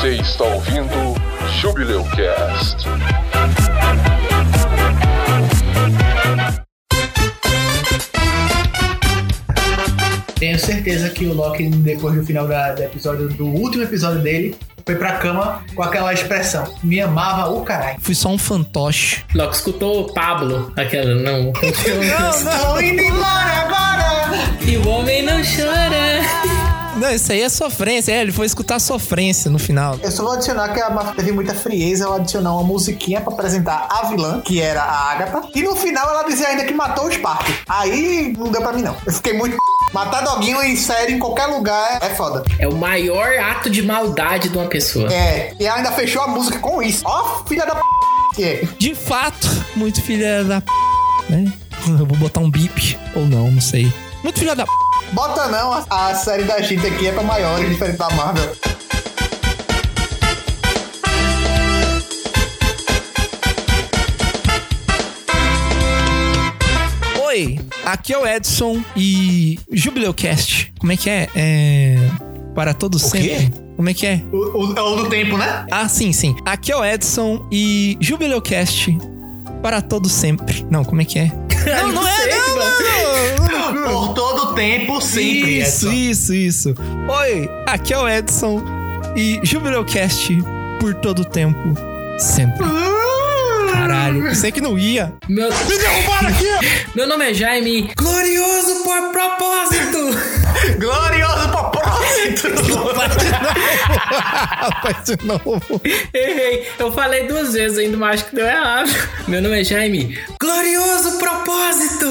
Você está ouvindo Jubileu Cast. Tenho certeza que o Loki, depois do final da, do episódio, do último episódio dele, foi pra cama com aquela expressão. Me amava o caralho. Fui só um fantoche. Loki escutou o Pablo, aquela, não. Estou indo embora agora! E o homem não chora. Não, isso aí é sofrência. É, ele foi escutar sofrência no final. Eu só vou adicionar que a Marvel teve muita frieza ao adicionar uma musiquinha pra apresentar a vilã, que era a Agatha. E no final ela dizia ainda que matou o Spark. Aí não deu pra mim, não. Eu fiquei muito. Matar doguinho em série em qualquer lugar é foda. É o maior ato de maldade de uma pessoa. É, e ainda fechou a música com isso. Ó, filha da p. que é. De fato, muito filha da p, né? Eu vou botar um bip ou não, não sei. Muito filha da p. Bota não, a, a série da gente aqui é pra maiores, diferente da Marvel. Oi, aqui é o Edson e Jubileucast. Como é que é? É. Para todos sempre. Como é que é? O, o, é o do tempo, né? Ah, sim, sim. Aqui é o Edson e Jubileucast. Para todos sempre. Não, como é que é? Não, não é, não, mano. não, não, não. Por todo tempo, sempre. Isso, isso, isso. Oi, aqui é o Edson e Jubileucast por todo tempo, sempre. Caralho, pensei que não ia. Meu... Me derrubaram aqui! Meu nome é Jaime. Glorioso por propósito. Glorioso propósito! Faz de novo. Errei. Eu falei duas vezes ainda, mas acho que deu errado. Meu nome é Jaime. Glorioso propósito.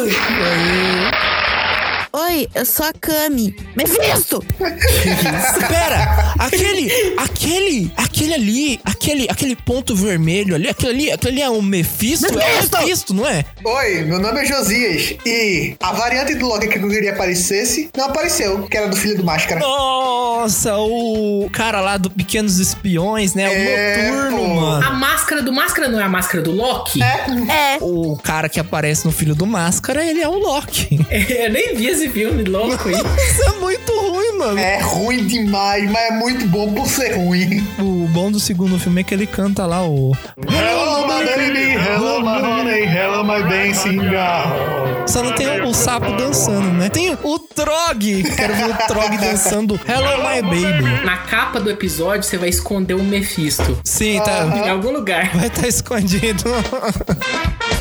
Oi, eu sou a Kami. Mephisto! Pera, aquele, aquele, aquele ali, aquele, aquele ponto vermelho ali, aquele ali, aquele ali é um Mephisto? É o Mephisto! Mephisto, não é? Oi, meu nome é Josias e a variante do Loki que eu queria aparecesse não apareceu, que era do filho do Máscara. Nossa, o cara lá do Pequenos Espiões, né? O É, Noturno, pô. mano. A máscara do Máscara não é a máscara do Loki? É, É, O cara que aparece no Filho do Máscara, ele é o Loki. Eu nem vi esse filme louco aí. Isso é muito ruim, mano. é ruim demais, mas é muito bom por ser ruim. O bom do segundo filme é que ele canta lá o. Hello, my baby, hello, my honey, hello, my dancing girl. Só não tem o sapo dançando, né? Tem o Trog. Quero ver o Trog dançando Hello My Baby. Na capa do episódio, você vai esconder o Mephisto. Sim, tá. Em algum lugar. Vai estar escondido.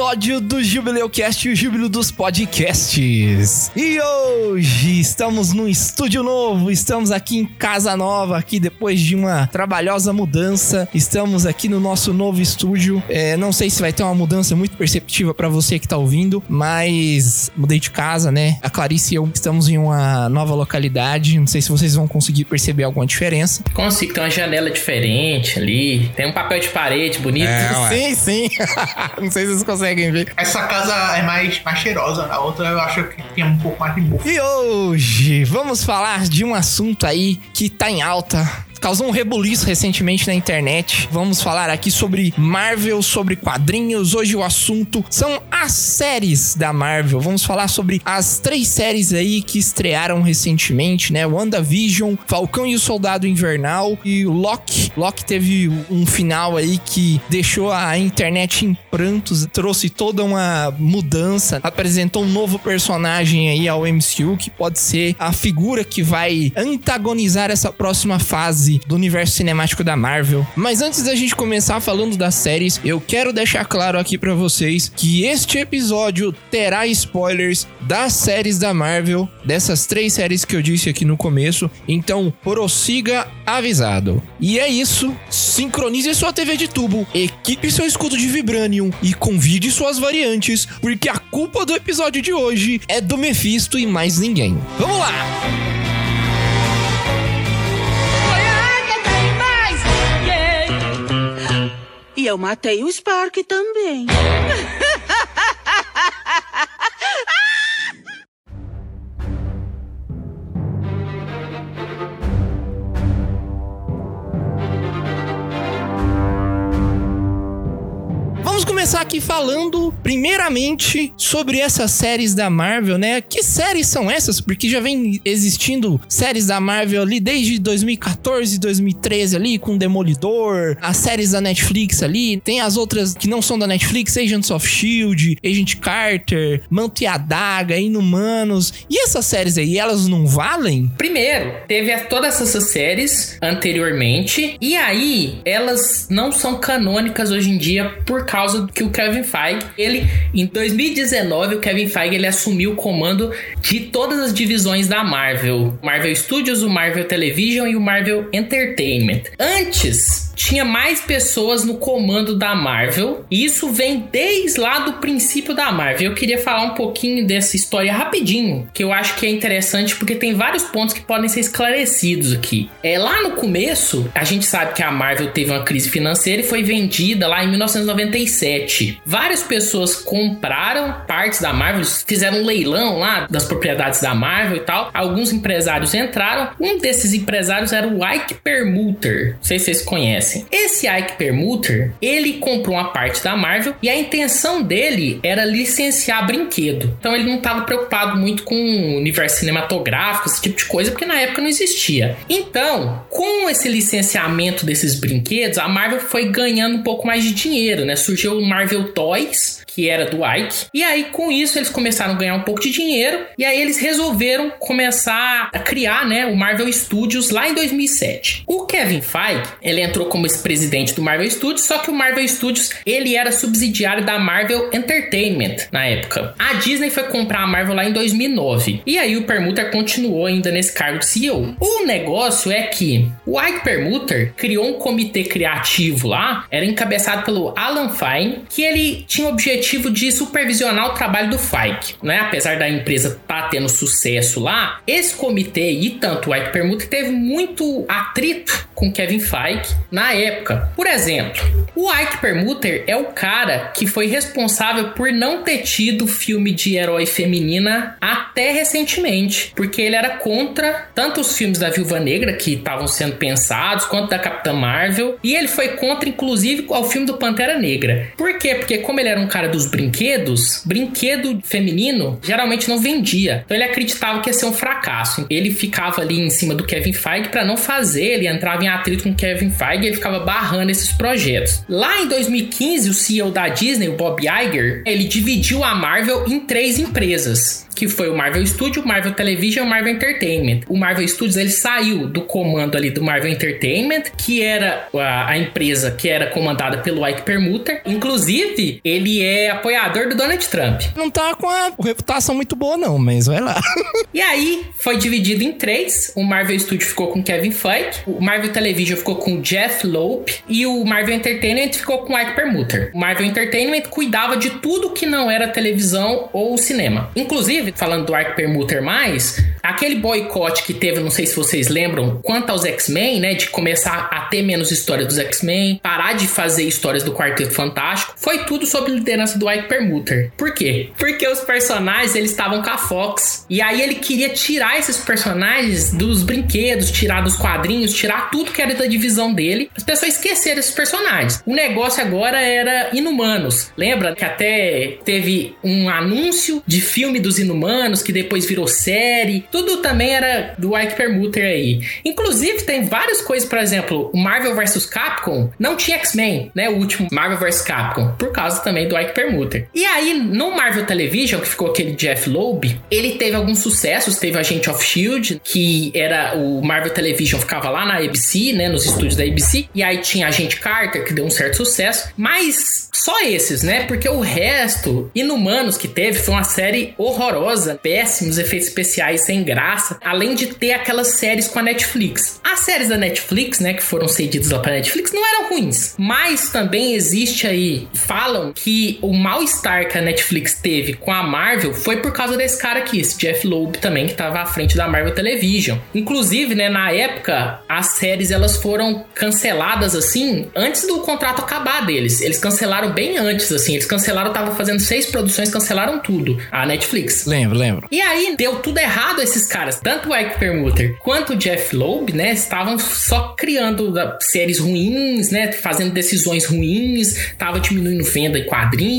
episódio do Jubileu Cast, o Júbilo dos Podcasts. E hoje estamos num estúdio novo, estamos aqui em casa nova, aqui depois de uma trabalhosa mudança. Estamos aqui no nosso novo estúdio. É, não sei se vai ter uma mudança muito perceptiva pra você que tá ouvindo, mas mudei de casa, né? A Clarice e eu estamos em uma nova localidade. Não sei se vocês vão conseguir perceber alguma diferença. Consigo, tem uma janela diferente ali. Tem um papel de parede bonito. sim, sim. não sei se vocês conseguem ver. Essa casa é mais, mais cheirosa, a outra eu acho que tem um pouco mais de mofo. E hoje vamos falar de um assunto aí que tá em alta. Causou um rebuliço recentemente na internet. Vamos falar aqui sobre Marvel, sobre quadrinhos. Hoje o assunto são as séries da Marvel. Vamos falar sobre as três séries aí que estrearam recentemente, né? WandaVision, Falcão e o Soldado Invernal e Loki. Loki teve um final aí que deixou a internet em prantos, trouxe toda uma mudança, apresentou um novo personagem aí ao MCU que pode ser a figura que vai antagonizar essa próxima fase do universo cinemático da Marvel. Mas antes da gente começar falando das séries, eu quero deixar claro aqui pra vocês que este episódio terá spoilers das séries da Marvel, dessas três séries que eu disse aqui no começo. Então, prossiga avisado. E é isso. Sincronize sua TV de tubo, equipe seu escudo de Vibranium e convide suas variantes, porque a culpa do episódio de hoje é do Mephisto e mais ninguém. Vamos lá! E eu matei o Spark também. Vamos começar aqui falando primeiramente, sobre essas séries da Marvel, né? Que séries são essas? Porque já vem existindo séries da Marvel ali desde 2014, 2013 ali, com Demolidor, as séries da Netflix ali, tem as outras que não são da Netflix, Agents of S.H.I.E.L.D., Agent Carter, Manto e Inumanos. E essas séries aí, elas não valem? Primeiro, teve todas essas séries anteriormente, e aí elas não são canônicas hoje em dia por causa que o Kevin Feige, ele em 2019 o Kevin Feige ele assumiu o comando de todas as divisões da Marvel, Marvel Studios, o Marvel Television e o Marvel Entertainment. Antes tinha mais pessoas no comando da Marvel, e isso vem desde lá do princípio da Marvel. Eu queria falar um pouquinho dessa história rapidinho, que eu acho que é interessante porque tem vários pontos que podem ser esclarecidos aqui. É lá no começo, a gente sabe que a Marvel teve uma crise financeira e foi vendida lá em 1997. Várias pessoas compraram partes da Marvel, fizeram um leilão lá das propriedades da Marvel e tal. Alguns empresários entraram. Um desses empresários era o Ike Permuter. Não sei se vocês conhecem. Esse Ike Permuter, ele comprou uma parte da Marvel e a intenção dele era licenciar brinquedo. Então ele não estava preocupado muito com o universo cinematográfico, esse tipo de coisa, porque na época não existia. Então, com esse licenciamento desses brinquedos, a Marvel foi ganhando um pouco mais de dinheiro, né? Surgiu o Marvel Toys, que era do Ike. E aí, com isso, eles começaram a ganhar um pouco de dinheiro. E aí, eles resolveram começar a criar, né, o Marvel Studios lá em 2007. O Kevin Feige, ele entrou como ex-presidente do Marvel Studios, só que o Marvel Studios, ele era subsidiário da Marvel Entertainment na época. A Disney foi comprar a Marvel lá em 2009. E aí, o Permuter continuou ainda nesse cargo de CEO. O negócio é que o Ike Permuter criou um comitê criativo lá, era encabeçado pelo Alan Fine, que ele tinha o objetivo de supervisionar o trabalho do Feige, né? Apesar da empresa estar tendo sucesso lá, esse comitê e tanto o Ike Permuter teve muito atrito com Kevin Feige na época. Por exemplo, o Ike Permuter é o cara que foi responsável por não ter tido filme de herói feminina até recentemente, porque ele era contra tanto os filmes da Viúva Negra que estavam sendo pensados, quanto da Capitã Marvel, e ele foi contra inclusive ao filme do Pantera Negra. Por quê? Porque como ele era um cara dos brinquedos, brinquedo feminino geralmente não vendia. Então ele acreditava que ia ser um fracasso. Ele ficava ali em cima do Kevin Feige para não fazer, ele entrava em atrito com o Kevin Feige e ele ficava barrando esses projetos. Lá em 2015, o CEO da Disney, o Bob Iger, ele dividiu a Marvel em três empresas que foi o Marvel Studio, o Marvel Television e o Marvel Entertainment. O Marvel Studios ele saiu do comando ali do Marvel Entertainment, que era a, a empresa que era comandada pelo Ike Permuter. Inclusive, ele é apoiador do Donald Trump. Não tá com a reputação muito boa, não, mas vai lá. E aí, foi dividido em três. O Marvel Studio ficou com Kevin Feige, o Marvel Television ficou com Jeff Loeb e o Marvel Entertainment ficou com Ike Permuter. O Marvel Entertainment cuidava de tudo que não era televisão ou cinema. Inclusive, falando do Ike Permuter mais, aquele boicote que teve, não sei se vocês lembram, quanto aos X-Men, né, de começar a ter menos história dos X-Men, parar de fazer histórias do Quarteto Fantástico, foi tudo sob liderança do Ike Permuter. Por quê? Porque os personagens, eles estavam com a Fox. E aí ele queria tirar esses personagens dos brinquedos, tirar dos quadrinhos, tirar tudo que era da divisão dele. As pessoas esqueceram esses personagens. O negócio agora era Inumanos. Lembra que até teve um anúncio de filme dos Inumanos, que depois virou série. Tudo também era do Ike Permuter aí. Inclusive, tem várias coisas, por exemplo, o Marvel vs Capcom não tinha X-Men, né? O último Marvel vs Capcom, por causa também do Ike Permuter. E aí, no Marvel Television, que ficou aquele Jeff Loeb, ele teve alguns sucessos. Teve a Agent of Shield, que era o Marvel Television, ficava lá na ABC, né? Nos estúdios da ABC. E aí tinha a Agent Carter, que deu um certo sucesso. Mas só esses, né? Porque o resto, Inumanos que teve, foi uma série horrorosa, péssimos efeitos especiais sem graça, além de ter aquelas séries com a Netflix. As séries da Netflix, né, que foram cedidas lá pra Netflix, não eram ruins, mas também existe aí, falam que o mal-estar que a Netflix teve com a Marvel foi por causa desse cara aqui, esse Jeff Loeb também, que tava à frente da Marvel Television. Inclusive, né, na época, as séries elas foram canceladas assim, antes do contrato acabar deles. Eles cancelaram bem antes, assim, eles cancelaram, tava fazendo seis produções, cancelaram tudo, a Netflix. lembro, lembro. E aí deu tudo errado, esses caras, tanto o Ike Permuter quanto o Jeff Loeb, né, estavam só criando uh, séries ruins, né, fazendo decisões ruins, tava diminuindo venda e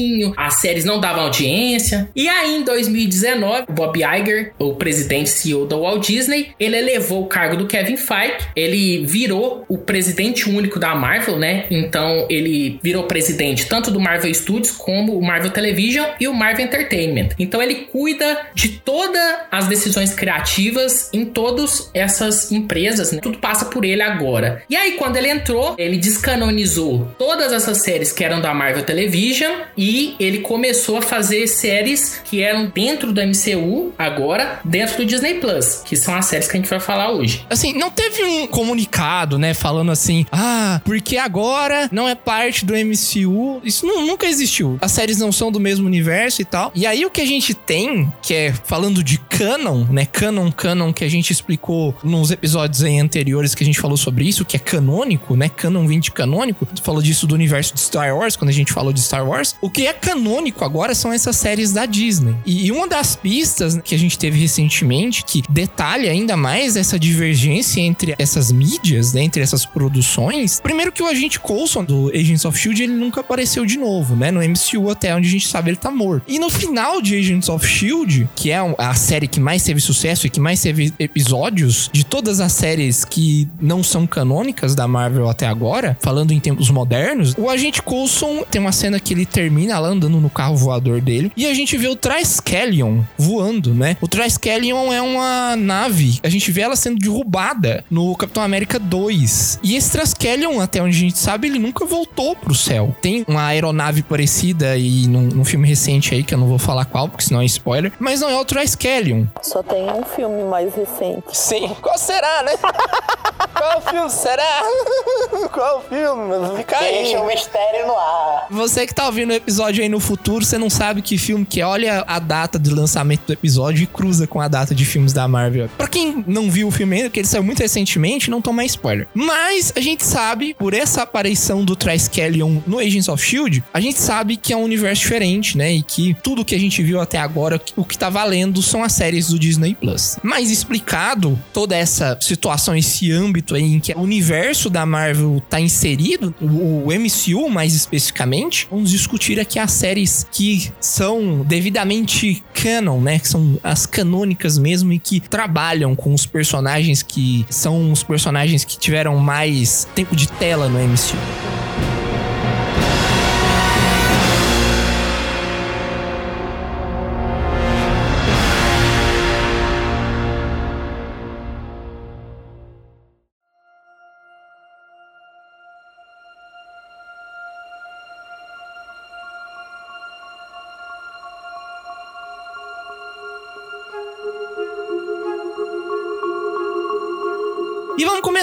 quadrinho, as séries não davam audiência. E aí em 2019, o Bob Iger, o presidente CEO da Walt Disney, ele elevou o cargo do Kevin Feige, ele virou o presidente único da Marvel, né? Então ele virou presidente tanto do Marvel Studios como o Marvel Television e o Marvel Entertainment. Então ele cuida de todas as decisões criativas em todas essas empresas, né? Tudo passa por ele agora. E aí quando ele entrou, ele descanonizou todas essas séries que eram da Marvel Television e ele começou a fazer séries que eram dentro da MCU agora, dentro do Disney Plus, que são as séries que a gente vai falar hoje. Assim, não teve um comunicado, né, falando assim, ah, porque agora não é parte do MCU. Isso nu- nunca existiu. As séries não são do mesmo universo e tal. E aí o que a gente tem, que é falando de canon, né, canon, canon, que a gente explicou nos episódios aí anteriores que a gente falou sobre isso, que é canônico, né, canon vem de canônico. Falou disso do universo de Star Wars, quando a gente falou de Star Wars. O que é canônico agora são essas séries da Disney. E, e uma das pistas que a gente teve recentemente, que detalha ainda mais essa divergência entre essas mídias, né, entre essas produções. Primeiro que o agente Coulson do Agents of Shield ele nunca apareceu de novo, né? No MCU até onde a gente sabe ele tá morto. E no final de Agents of Shield, que é a série que mais teve sucesso e que mais teve episódios de todas as séries que não são canônicas da Marvel até agora, falando em tempos modernos, o agente Coulson tem uma cena que ele termina lá andando no carro voador dele e a gente vê o Triskelion voando, né? O Triskelion é uma nave, a gente vê ela sendo derrubada no Capitão América 2. E esse Triskelion, até onde a gente sabe, ele nunca voltou pro céu. Tem uma aeronave parecida e num, num filme recente aí, que eu não vou falar qual, porque senão é spoiler, mas não é o Triskelion. Só tem um filme mais recente. Sim. Qual será, né? Qual filme será? Qual filme? Fica aí. o mistério no ar. Você que tá ouvindo o episódio aí no futuro, você não sabe que filme que é. Olha a data de lançamento do episódio e cruza com a data de filmes da Marvel. Pra quem não viu o filme ainda, ele saiu muito recentemente, não toma spoiler. Mas a gente sabe, por essa aparição do Triskelion no Agents of S.H.I.E.L.D., a gente sabe que é um universo diferente, né? E que tudo que a gente viu até agora, o que tá valendo são as séries do Disney Plus. Mas explicado toda essa situação, esse âmbito aí em que o universo da Marvel tá inserido, o MCU mais especificamente, vamos discutir aqui as séries que são devidamente canon, né? Que são as canônicas mesmo e que trabalham com os personagens que são os personagens que tiveram mais tempo de tela no MCU.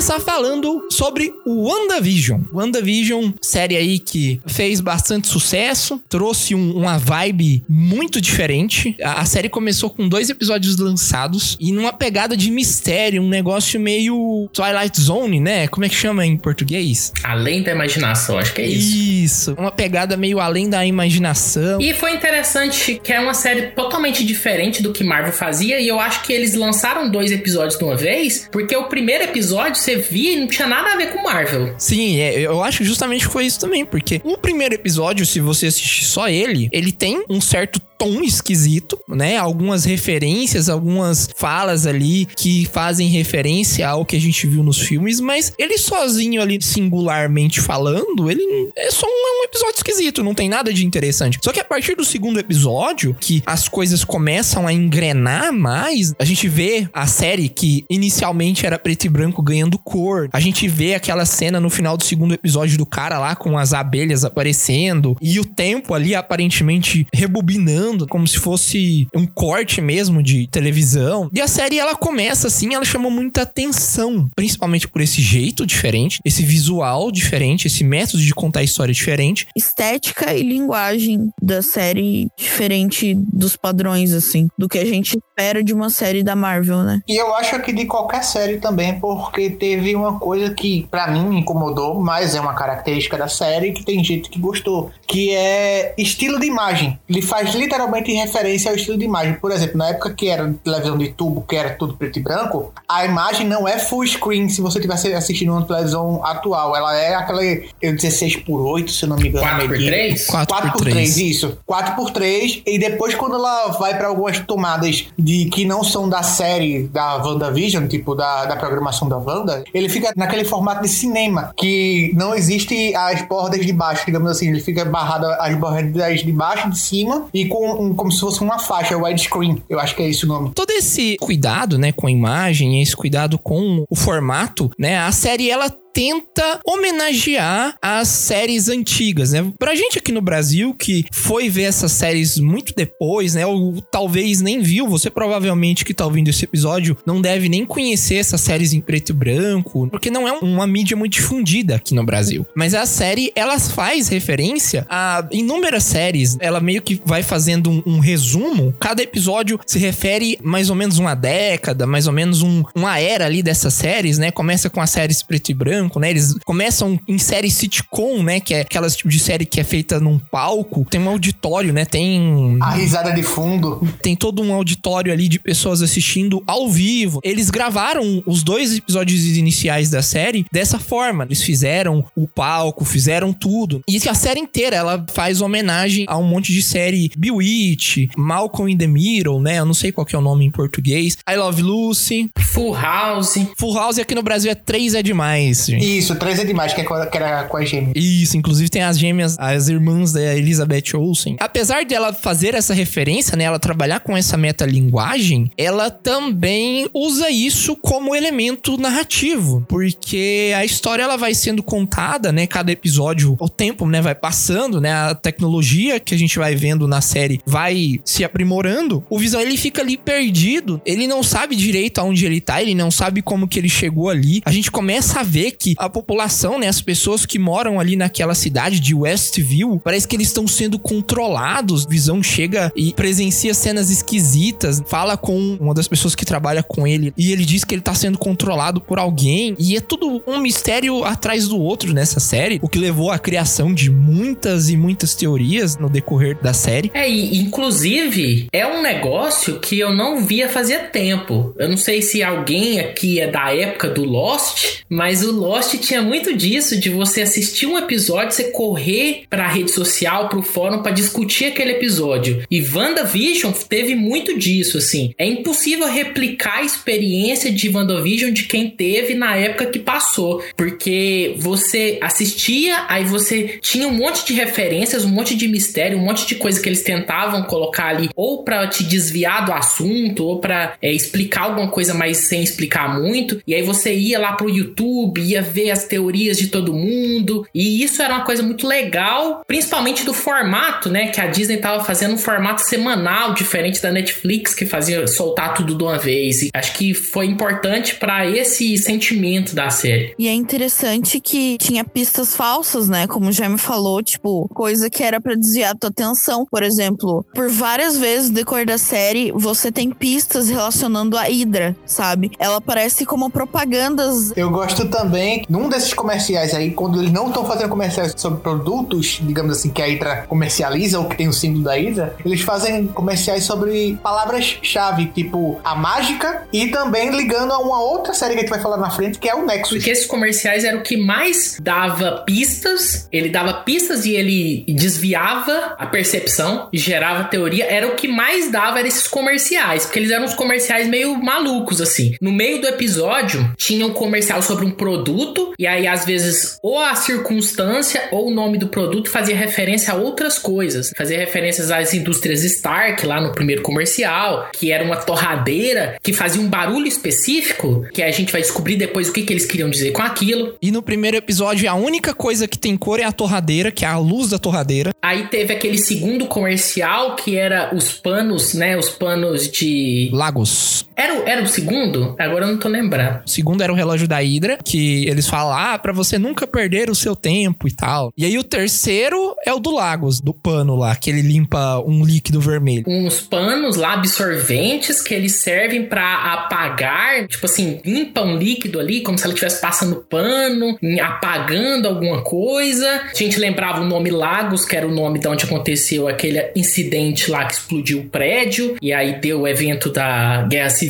Começar falando sobre o WandaVision. WandaVision, série aí que fez bastante sucesso, trouxe um- uma vibe muito diferente. A, a série começou com dois episódios lançados e numa pegada de mistério, um negócio meio Twilight Zone, né? Como é que chama em português? Além da imaginação, acho que é isso. Isso, uma pegada meio além da imaginação. E foi interessante que é uma série totalmente diferente do que Marvel fazia, e eu acho que eles lançaram dois episódios de uma vez, porque o primeiro episódio você via e não tinha nada a ver com Marvel. Sim, é, eu acho justamente que foi isso também, porque o primeiro episódio, se você assistir só ele, ele tem um certo tom esquisito, né? Algumas referências, algumas falas ali que fazem referência ao que a gente viu nos filmes, mas ele sozinho ali, singularmente falando, ele é só um, um episódio esquisito, não tem nada de interessante. Só que a partir do segundo episódio, que as coisas começam a engrenar mais, a gente vê a série que inicialmente era preto e branco ganhando cor. A gente vê aquela cena no final do segundo episódio do cara lá com as abelhas aparecendo e o tempo ali aparentemente rebobinando como se fosse um corte mesmo de televisão. E a série ela começa assim, ela chamou muita atenção, principalmente por esse jeito diferente, esse visual diferente, esse método de contar a história diferente. Estética e linguagem da série diferente dos padrões, assim, do que a gente espera de uma série da Marvel, né? E eu acho que de qualquer série também, porque teve uma coisa que pra mim me incomodou, mas é uma característica da série que tem gente que gostou, que é estilo de imagem. Ele faz literalmente referência ao estilo de imagem. Por exemplo, na época que era televisão de tubo, que era tudo preto e branco, a imagem não é full screen se você estiver assistindo uma televisão atual. Ela é aquela, eu 16 por 8 se eu não me engano. 4 por medida. 3? 4 4 por por 3, 3. isso. 4 por 3 e depois quando ela vai pra algumas tomadas de que não são da série da WandaVision, tipo da, da programação da Wanda, ele fica naquele formato de cinema, que não existe as bordas de baixo, digamos assim, ele fica barrado as bordas de baixo, de cima e com como se fosse uma faixa widescreen. Eu acho que é esse o nome. todo esse cuidado, né, com a imagem, esse cuidado com o formato, né, a série ela tenta homenagear as séries antigas, né? Pra gente aqui no Brasil que foi ver essas séries muito depois, né, ou talvez nem viu, você provavelmente que tá ouvindo esse episódio não deve nem conhecer essas séries em preto e branco, porque não é uma mídia muito difundida aqui no Brasil. Mas a série, ela faz referência a inúmeras séries, ela meio que vai fazendo um, um resumo, cada episódio se refere mais ou menos uma década, mais ou menos um, uma era ali dessas séries, né? Começa com as séries preto e branco, né? Eles começam em série sitcom, né? Que é aquelas tipo de série que é feita num palco, tem um auditório, né? Tem A risada de fundo. tem todo um auditório ali de pessoas assistindo ao vivo. Eles gravaram os dois episódios iniciais da série dessa forma. Eles fizeram o palco, fizeram tudo. E a série inteira ela faz homenagem a um monte de série Bewitch, Malcolm in the Middle, né? Eu não sei qual que é o nome em português. I Love Lucy. Full House. Full House aqui no Brasil é 3 é demais, gente. Isso, três é demais, que, é com que era com a gêmea. Isso, inclusive tem as gêmeas, as irmãs da Elizabeth Olsen. Apesar dela fazer essa referência, né, ela trabalhar com essa metalinguagem, ela também usa isso como elemento narrativo, porque a história ela vai sendo contada, né, cada episódio, o tempo, né, vai passando, né, a tecnologia que a gente vai vendo na série vai se aprimorando. O Visão ele fica ali perdido, ele não sabe direito aonde ele tá, ele não sabe como que ele chegou ali. A gente começa a ver que a população, né, as pessoas que moram ali naquela cidade de Westview, parece que eles estão sendo controlados. Visão chega e presencia cenas esquisitas, fala com uma das pessoas que trabalha com ele e ele diz que ele tá sendo controlado por alguém e é tudo um mistério atrás do outro nessa série, o que levou à criação de muitas e muitas teorias no decorrer da série. É, e inclusive é um negócio que eu não via fazia tempo. Eu não sei se alguém aqui é da época do Lost, mas o Lost tinha muito disso de você assistir um episódio, você correr pra rede social, pro fórum pra discutir aquele episódio. E WandaVision teve muito disso, assim. É impossível replicar a experiência de WandaVision de quem teve na época que passou, porque você assistia, aí você tinha um monte de referências, um monte de mistério, um monte de coisa que eles tentavam colocar ali, ou pra te desviar do assunto, ou pra é, explicar alguma coisa, mas sem explicar muito. E aí você ia lá pro YouTube, ia ver as teorias de todo mundo, e isso era uma coisa muito legal, principalmente do formato, né? Que a Disney tava fazendo um formato semanal, diferente da Netflix, que fazia soltar tudo de uma vez. E acho que foi importante pra esse sentimento da série. E é interessante que tinha pistas falsas, né? Como o Jaime falou, tipo, coisa que era pra desviar a tua atenção. Por exemplo, por várias vezes no decorrer da série, você tem pistas relacionando a Hydra, sabe? Ela aparece como propagandas. Eu gosto também, num desses comerciais aí, quando eles não estão fazendo comerciais sobre produtos, digamos assim, que a Hydra comercializa ou que tem o símbolo da Hydra, eles fazem comerciais sobre palavras-chave, tipo a mágica, e também ligando a uma outra série que a gente vai falar na frente, que é o Nexus. Porque esses comerciais eram o que mais dava pistas, ele dava pistas e ele desviava a percepção, gerava teoria. Era o que mais dava era esses comerciais, porque eles eram uns comerciais meio malucos, assim. No meio do episódio, tinha um comercial sobre um produto, e aí às vezes ou a circunstância ou o nome do produto fazia referência a outras coisas. Fazia referências às indústrias Stark, lá no primeiro comercial, que era uma torradeira que fazia um barulho específico, que a gente vai descobrir depois o que, que eles queriam dizer com aquilo. E no primeiro episódio, a única coisa que tem cor é a torradeira, que é a luz da torradeira. Aí teve aquele segundo comercial que era os panos, né? Os panos de. Lagos. Era, o- era o segundo? Agora eu não tô lembrando. O segundo era o relógio da Hydra, que eles falam, ah, pra você nunca perder o seu tempo e tal. E aí o terceiro é o do Lagos, do pano lá, que ele limpa um líquido vermelho. Uns panos lá absorventes que eles servem pra apagar, tipo assim, limpa um líquido ali, como se ela estivesse passando pano, apagando alguma coisa. A gente lembrava o nome Lagos, que era o nome de onde aconteceu aquele incidente lá que explodiu o prédio, e aí deu o evento da Guerra Civil.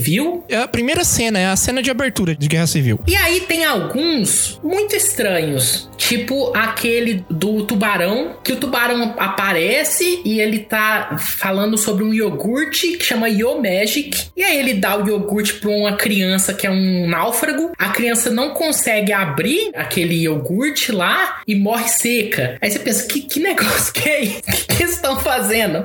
É a primeira cena, é a cena de abertura de Guerra Civil. E aí tem alguns muito estranhos, tipo aquele do tubarão, que o tubarão aparece e ele tá falando sobre um iogurte que chama Yo Magic, e aí ele dá o iogurte pra uma criança que é um náufrago, a criança não consegue abrir aquele iogurte lá e morre seca. Aí você pensa, que, que negócio que é isso? O que, que eles estão fazendo?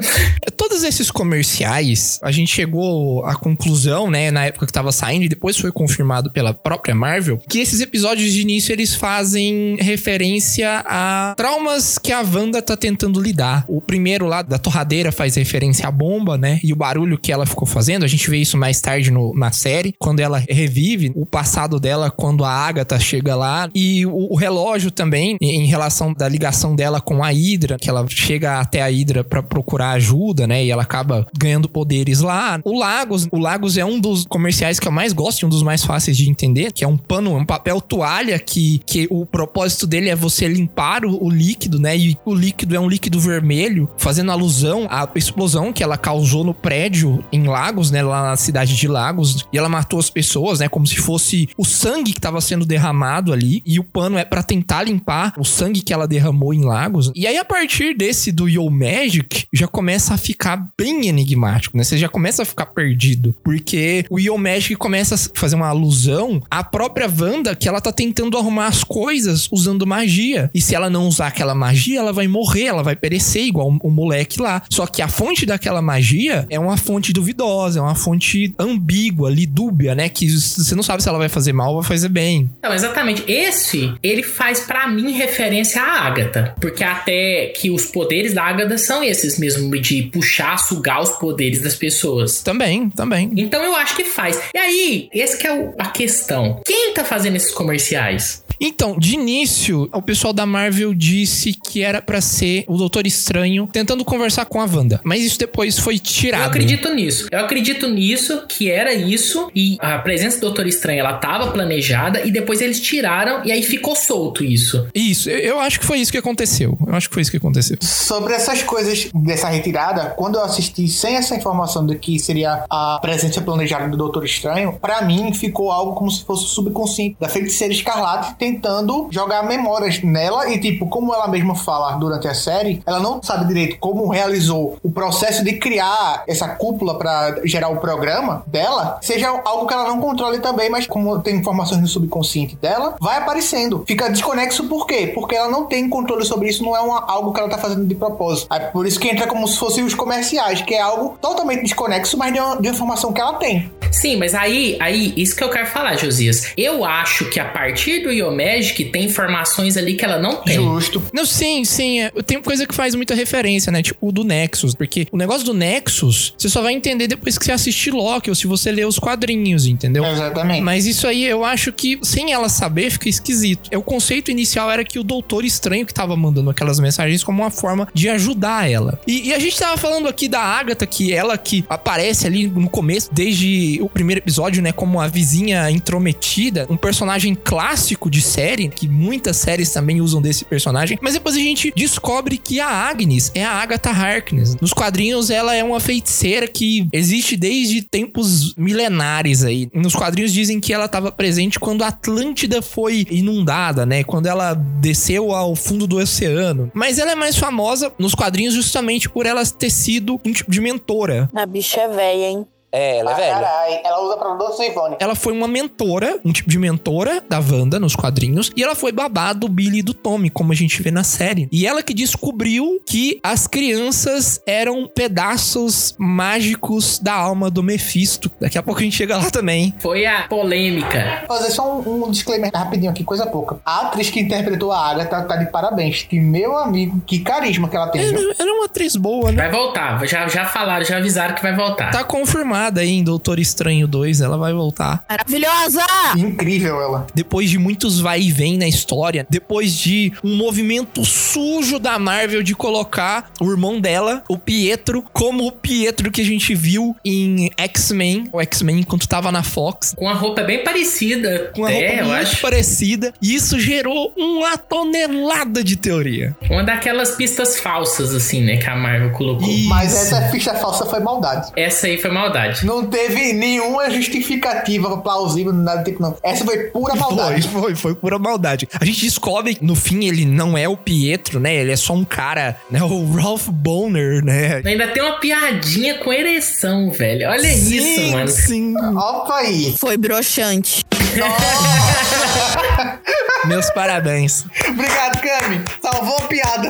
Todos esses comerciais, a gente chegou à conclusão, né, na época que tava saindo, e depois foi confirmado pela própria Marvel, que esses episódios de início eles fazem referência a traumas que a Wanda tá tentando lidar. O primeiro lá da torradeira faz referência à bomba, né, e o barulho que ela ficou fazendo. A gente vê isso mais tarde no- na série, quando ela revive o passado dela, quando a Agatha chega lá, e o, o relógio também, em relação da ligação dela com a Hydra, que ela chega até a Hydra pra procurar ajuda, né? E ela acaba ganhando poderes lá. O Lagos, o Lagos é um dos comerciais que eu mais gosto e um dos mais fáceis de entender, que é um pano, um papel toalha que, que o propósito dele é você limpar o, o líquido, né? E o líquido é um líquido vermelho, fazendo alusão à explosão que ela causou no prédio em Lagos, né? Lá na cidade de Lagos. E ela matou as pessoas, né? Como se fosse o sangue que estava sendo derramado ali. E o pano é pra tentar limpar o sangue que ela derramou em Lagos. E aí, a partir desse do Yo Magic, já começa a ficar bem enigmático, né? Você já começa a ficar perdido. Porque o Yo Magic começa a fazer uma alusão à própria Wanda, que ela tá tentando arrumar as coisas usando magia. E se ela não usar aquela magia, ela vai morrer, ela vai perecer, igual o moleque lá. Só que a fonte daquela magia é uma fonte duvidosa, é uma fonte ambígua ali, dúbia, né? Que você não sabe se ela vai fazer mal ou vai fazer bem. Não, exatamente. Esse, ele faz pra mim referência à Agatha. Porque até que os poderes da Agatha são esses mesmo, de puxar, sugar os poderes das pessoas. Também, também. Então eu acho que faz. E aí, esse que é o- a questão. Quem tá fazendo esses comerciais? Então, de início, o pessoal da Marvel disse que era pra ser o Doutor Estranho tentando conversar com a Wanda. Mas isso depois foi tirado. Eu acredito nisso. Eu acredito nisso, que era isso, e a presença do Doutor Estranho, ela tava planejada, e depois eles tiraram, e aí ficou solto isso. Isso, eu, eu acho que foi isso que aconteceu. Eu acho que foi isso que aconteceu. Sobre essas coisas dessa retirada, quando eu assisti sem essa informação de que seria a presença planejada do Doutor Estranho, pra mim ficou algo como se fosse subconsciente da feiticeira escarlate tentando jogar memórias nela e, tipo, como ela mesma fala durante a série, ela não sabe direito como realizou o processo de criar essa cúpula pra gerar o programa dela, seja algo que ela não controle também, mas como tem informações no subconsciente dela, vai aparecendo. Fica desconexo por quê? Porque ela não tem controle sobre isso, não é uma- algo que ela tá fazendo de propósito. Aí por isso que entra como se fossem os comerciais, que é algo totalmente desconexo, mas de uma, de uma informação que ela tem. Sim, mas aí, aí, isso que eu quero falar, Josias. Eu acho que a partir do Yomagic tem informações ali que ela não tem. Justo. Não, sim, sim. é, Tem coisa que faz muita referência, né? Tipo o do Nexus. Porque o negócio do Nexus, você só vai entender depois que você assistir Loki ou se você ler os quadrinhos, entendeu? Exatamente. Mas isso aí eu acho que, sem ela saber, fica esquisito. É, O conceito inicial era que o Doutor Estranho que tava mandando aquelas mensagens como uma forma de ajudar ela. E, e a gente tava falando aqui da Agatha, que ela que aparece ali no começo, desde o primeiro episódio, né, como a vizinha intrometida, um personagem clássico de série, que muitas séries também usam desse personagem. Mas depois a gente descobre que a Agnes é a Agatha Harkness. Nos quadrinhos, ela é uma feiticeira que existe desde tempos milenares aí. Nos quadrinhos dizem que ela estava presente quando a Atlântida foi inundada, né? Quando ela desceu ao fundo do oceano. Mas ela é mais famosa nos quadrinhos justamente por ela ter sido um tipo de mentora. A bicha é velha, hein? É, ela Ah, carai, ela usa pra Doce Ivone. ela foi uma mentora, um tipo de mentora da Wanda nos quadrinhos, e ela foi babá do Billy e do Tommy, como a gente vê na série. E ela que descobriu que as crianças eram pedaços mágicos da alma do Mephisto. Daqui a pouco a gente chega lá também. Foi a polêmica. Vou fazer só um, um disclaimer rapidinho aqui, coisa pouca. A atriz que interpretou a Agatha tá de parabéns. Que meu amigo, que carisma que ela tem. Ela ela é uma atriz boa, né? Vai voltar. Já, já falaram, já avisaram que vai voltar. Tá confirmado retornada aí em Doutor Estranho 2, ela vai voltar. Maravilhosa! Incrível ela. Depois de muitos vai e vem na história, depois de um movimento sujo da Marvel de colocar o irmão dela, o Pietro, como o Pietro que a gente viu em X-Men, o X-Men enquanto tava na Fox, Com a roupa bem parecida. com a é, roupa muito acho. parecida, e isso gerou uma tonelada de teoria. Uma daquelas pistas falsas, assim, né? Que a Marvel colocou. Isso. Mas essa ficha falsa foi maldade. Essa aí foi maldade. Não teve nenhuma justificativa plausível, nada do tipo, não. Essa foi pura Foi, maldade. foi, foi pura maldade. A gente descobre que no fim ele não é o Pietro, né? Ele é só um cara, né? O Ralph Bonner, né? Ainda tem uma piadinha com ereção, velho. Olha isso, mano. Sim. Opa aí. Foi broxante. Meus parabéns. Obrigado, Cami. Salvou a piada.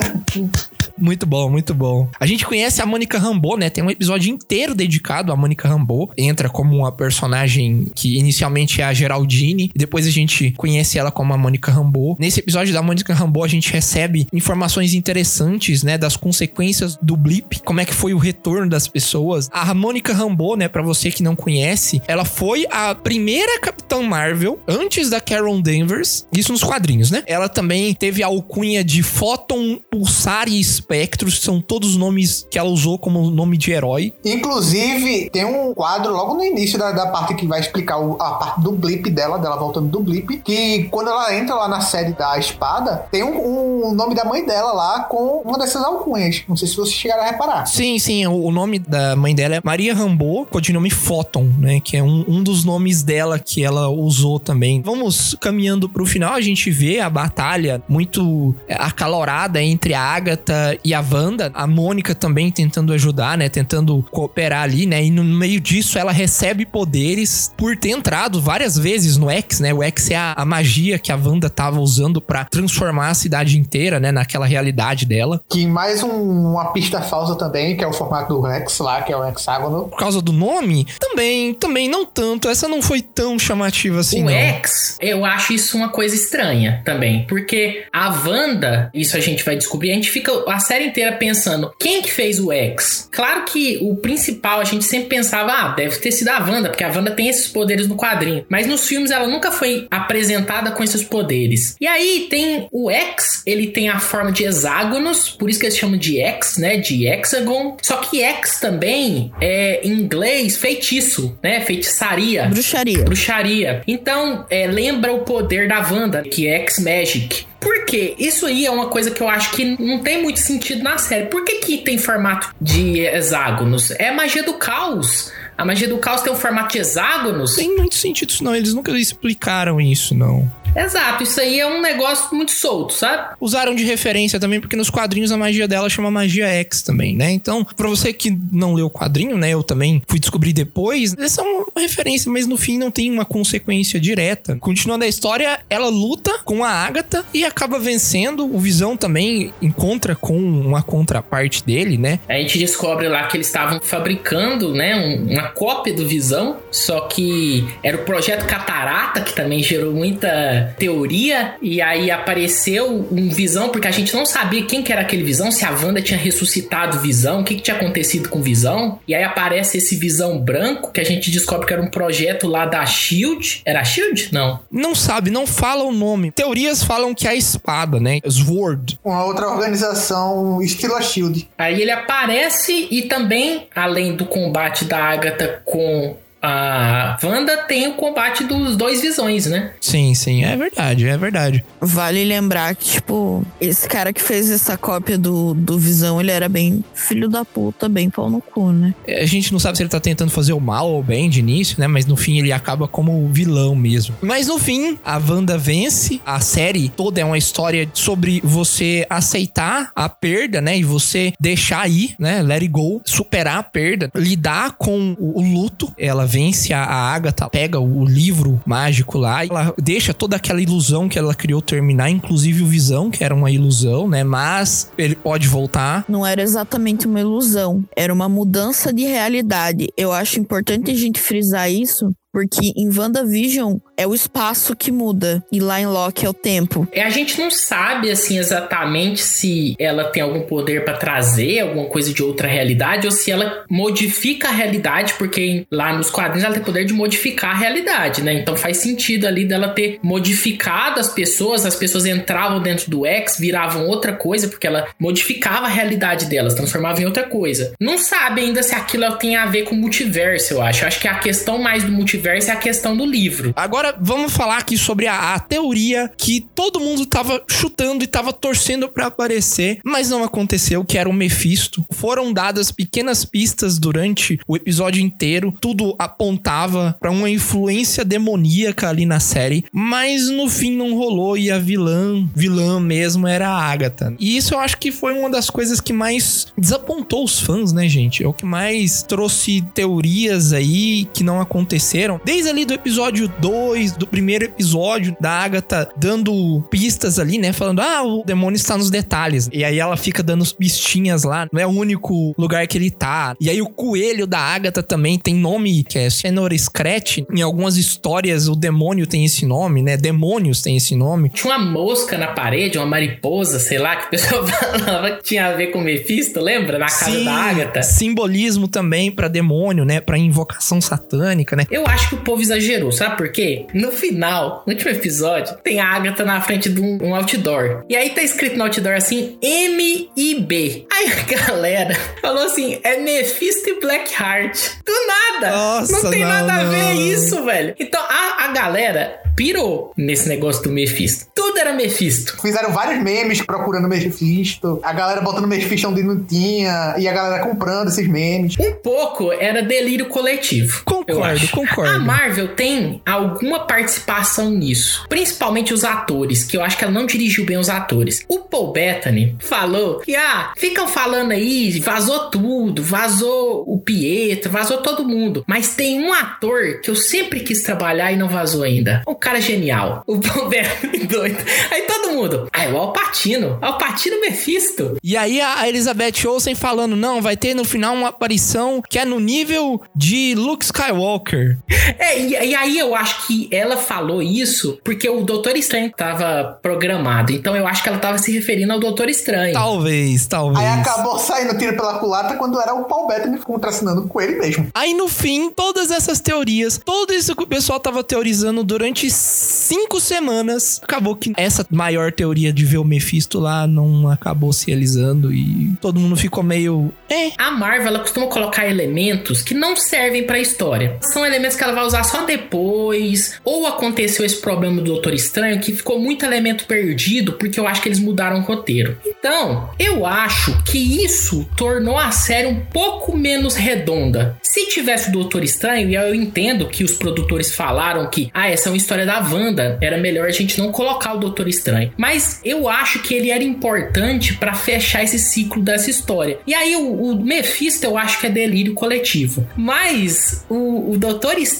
Muito bom, muito bom. A gente conhece a Mônica Rambeau, né? Tem um episódio inteiro dedicado à Mônica Rambeau. Entra como uma personagem que inicialmente é a Geraldine, e depois a gente conhece ela como a Mônica Rambeau. Nesse episódio da Mônica Rambeau, a gente recebe informações interessantes, né? Das consequências do blip, como é que foi o retorno das pessoas. A Mônica Rambeau, né? Pra você que não conhece, ela foi a primeira Capitã Marvel antes da Carol Danvers. Isso nos quadrinhos, né? Ela também teve a alcunha de Photon, Pulsar e Spectros, são todos os nomes que ela usou como nome de herói. Inclusive, tem um quadro logo no início da, da parte que vai explicar o- a parte do blip dela, dela voltando do blip, que quando ela entra lá na série da espada, tem um, um nome da mãe dela lá com uma dessas alcunhas. Não sei se vocês chegaram a reparar. Sim, sim, o, o nome da mãe dela é Maria Rambeau, codinome Photon, né? Que é um, um dos nomes dela que ela usou também. Vamos caminhando pro final, a gente vê a batalha muito é, acalorada entre a Agatha e a Wanda. A Mônica também tentando ajudar, né? Tentando cooperar ali, né? E no meio disso ela recebe poderes por ter entrado várias vezes no X, né? O X é a, a magia que a Wanda tava usando pra transformar a cidade inteira, né? Naquela realidade dela. Que mais um- uma pista falsa também, que é o formato do Rex lá, que é o hexágono. por causa do nome, também, também não tanto. Essa não foi tão chamativa assim, o não. X, eu acho isso uma coisa estranha também. Porque a Wanda, isso a gente vai descobrir, a gente fica a série inteira pensando, quem que fez o X? Claro que o principal a gente sempre pensava, ah, deve ter sido a Wanda, porque a Wanda tem esses poderes no quadrinho. Mas nos filmes ela nunca foi apresentada com esses poderes. E aí tem o X, ele tem a forma de hexágonos, por isso que eles chamam de X, né? De hexagon. Só que X também é em inglês feitiço, né? Feitiçaria. Bruxaria. Bruxaria. Então, é, lembra o poder da Wanda, que é X-Magic. Por quê? Isso aí é uma coisa que eu acho que não tem muito sentido na série. Por que, que tem formato de hexágonos? É magia do caos. A magia do caos tem um formato de hexágonos? Tem muito sentido isso, não. Eles nunca explicaram isso, não. Exato, isso aí é um negócio muito solto, sabe? Usaram de referência também, porque nos quadrinhos a magia dela chama magia X também, né? Então, pra você que não leu o quadrinho, né? Eu também fui descobrir depois. Essa é uma referência, mas no fim não tem uma consequência direta. Continuando a história, ela luta com a Agatha e acaba vencendo. O Visão também encontra com uma contraparte dele, né? A gente descobre lá que eles estavam fabricando, né, um- uma cópia do Visão, só que era o projeto Catarata, que também gerou muita teoria, e aí apareceu um Visão, porque a gente não sabia quem que era aquele Visão, se a Wanda tinha ressuscitado Visão, o que, que tinha acontecido com Visão, e aí aparece esse Visão branco, que a gente descobre que era um projeto lá da SHIELD, era a SHIELD? Não. Não sabe, não fala o nome. Teorias falam que é a espada, né? Sword. Uma outra organização estilo a Shield. Aí ele aparece e também, além do combate da Agatha com a Wanda, tem o combate dos dois visões, né? Sim, sim, é verdade, é verdade. Vale lembrar que, tipo, esse cara que fez essa cópia do, do Visão, ele era bem filho da puta, bem pau no cu, né? A gente não sabe se ele tá tentando fazer o mal ou o bem de início, né? Mas no fim ele acaba como o vilão mesmo. Mas no fim, a Wanda vence. A série toda é uma história sobre você aceitar a perda, né? E você deixar ir, né? Let it go. Superar a perda. Lidar com o, o luto. Ela vence a, a Agatha, pega o livro mágico lá. E ela deixa toda aquela ilusão que ela criou terminar. Inclusive o Visão, que era uma ilusão, né? Mas ele pode voltar. Não era exatamente uma ilusão, era uma mudança de realidade. Eu acho importante a gente frisar isso, Porque em WandaVision é o espaço que muda. E lá em Loki é o tempo. É, a gente não sabe assim exatamente se ela tem algum poder pra trazer alguma coisa de outra realidade ou se ela modifica a realidade, porque lá nos quadrinhos ela tem poder de modificar a realidade, né? Então faz sentido ali dela ter modificado as pessoas, as pessoas entravam dentro do X, viravam outra coisa, porque ela modificava a realidade delas, transformava em outra coisa. Não sabe ainda se aquilo tem a ver com multiverso, eu acho. Eu acho que a questão mais do multiverso é a questão do livro. Agora vamos falar aqui sobre a, a teoria que todo mundo tava chutando e tava torcendo pra aparecer, mas não aconteceu, que era o Mephisto. Foram dadas pequenas pistas durante o episódio inteiro, tudo apontava pra uma influência demoníaca ali na série, mas no fim não rolou e a vilã, vilã mesmo era a Agatha. E isso eu acho que foi uma das coisas que mais desapontou os fãs, né, gente? É o que mais trouxe teorias aí que não aconteceram. Desde ali do episódio 2, do primeiro episódio da Agatha dando pistas ali, né, falando: "Ah, o demônio está nos detalhes". E aí ela fica dando pistinhas lá, não é o único lugar que ele tá. E aí o coelho da Agatha também tem nome que é Senor Scratch. Em algumas histórias o demônio tem esse nome, né? Demônios tem esse nome. Tinha uma mosca na parede, uma mariposa, sei lá, que o pessoal falava que tinha a ver com Mephisto, lembra? Na casa Sim, da Agatha. Simbolismo também pra demônio, né? Pra invocação satânica, né? Eu acho que o povo exagerou, sabe por quê? No final, no último episódio, tem a Agatha na frente de um, um outdoor. E aí tá escrito no outdoor assim, M e B. Aí a galera falou assim, é Mephisto e Blackheart. Do nada! Nossa, não tem não, nada a ver não. isso, velho. Então a, a galera pirou nesse negócio do Mephisto. Tudo era Mephisto. Fizeram vários memes procurando Mephisto. A galera botando Mephisto onde não tinha. E a galera comprando esses memes. Um pouco era delírio coletivo. Concordo, acho. concordo. A Marvel tem alguma participação nisso. Principalmente os atores, que eu acho que ela não dirigiu bem os atores. O Paul Bettany falou que, ah, ficam falando aí, vazou tudo, vazou o Pietro, vazou todo mundo. Mas tem um ator que eu sempre quis trabalhar e não vazou ainda. Um cara genial. O Paul Bettany doido. Aí todo mundo, ah, é o Alpatino. Alpatino Mephisto. E aí a Elizabeth Olsen falando, não, vai ter no final uma aparição que é no nível de Luke Skywalker. É, e, e aí eu acho que ela falou isso porque o Doutor Estranho tava programado. Então eu acho que ela tava se referindo ao Doutor Estranho. Talvez, talvez. Aí acabou saindo tiro pela culatra quando era o Paul Bettany contracenando com ele mesmo. Aí no fim, todas essas teorias, tudo isso que o pessoal tava teorizando durante cinco semanas, acabou que essa maior teoria de ver o Mephisto lá não acabou se realizando e todo mundo ficou meio. É. A Marvel ela costuma colocar elementos que não servem pra história. São elementos que ela vai usar só depois. Ou aconteceu esse problema do Doutor Estranho que ficou muito elemento perdido porque eu acho que eles mudaram o roteiro. Então, eu acho que isso tornou a série um pouco menos redonda. Se tivesse o Doutor Estranho, e eu entendo que os produtores falaram que, ah, essa é uma história da Wanda, era melhor a gente não colocar o Doutor Estranho. Mas eu acho que ele era importante pra fechar esse ciclo dessa história. E aí o, o Mephisto eu acho que é delírio coletivo. Mas o, o Doutor Estranho,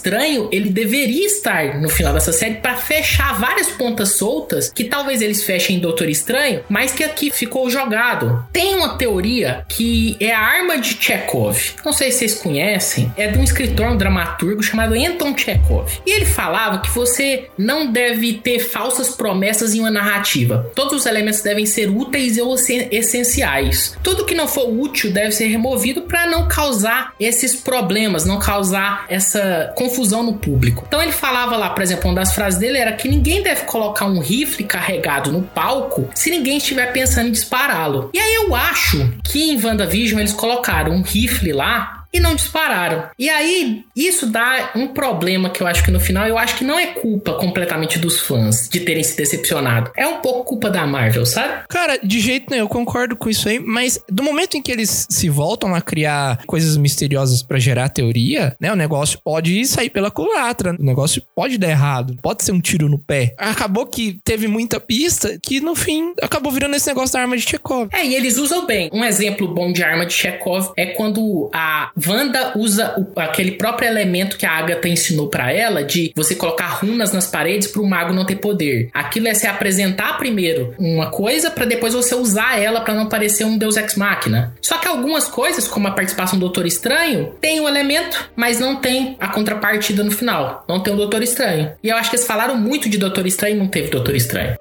ele deveria estar no final dessa série pra fechar várias pontas soltas que talvez eles fechem em Doutor Estranho, mas que aqui ficou jogado. Tem uma teoria que é a arma de Chekhov. Não sei se vocês conhecem, é de um escritor, um dramaturgo chamado Anton Chekhov. E ele falava que você não deve ter falsas promessas em uma narrativa. Todos os elementos devem ser úteis ou essen- essenciais. Tudo que não for útil deve ser removido para não causar esses problemas, não causar essa confusão no público. Então ele falava lá, por exemplo, uma das frases dele era que ninguém deve colocar um rifle carregado no palco se ninguém estiver pensando em dispará-lo. E aí eu acho que em WandaVision eles colocaram um rifle lá e não dispararam. E aí, isso dá um problema que eu acho que no final, eu acho que não é culpa completamente dos fãs de terem se decepcionado. É um pouco culpa da Marvel, sabe? Cara, de jeito nenhum, eu concordo com isso aí, mas do momento em que eles se voltam a criar coisas misteriosas pra gerar teoria, né? O negócio pode sair pela culatra, o negócio pode dar errado, pode ser um tiro no pé. Acabou que teve muita pista que no fim acabou virando esse negócio da arma de Chekhov. É, e eles usam bem. Um exemplo bom de arma de Chekhov é quando a Wanda usa o- aquele próprio elemento que a Agatha ensinou pra ela de você colocar runas nas paredes pro mago não ter poder. Aquilo é se apresentar primeiro uma coisa pra depois você usar ela pra não parecer um Deus Ex Machina. Só que algumas coisas, como a participação do Doutor Estranho, tem o elemento, mas não tem a contrapartida no final. Não tem o Doutor Estranho. E eu acho que eles falaram muito de Doutor Estranho e não teve Doutor Estranho.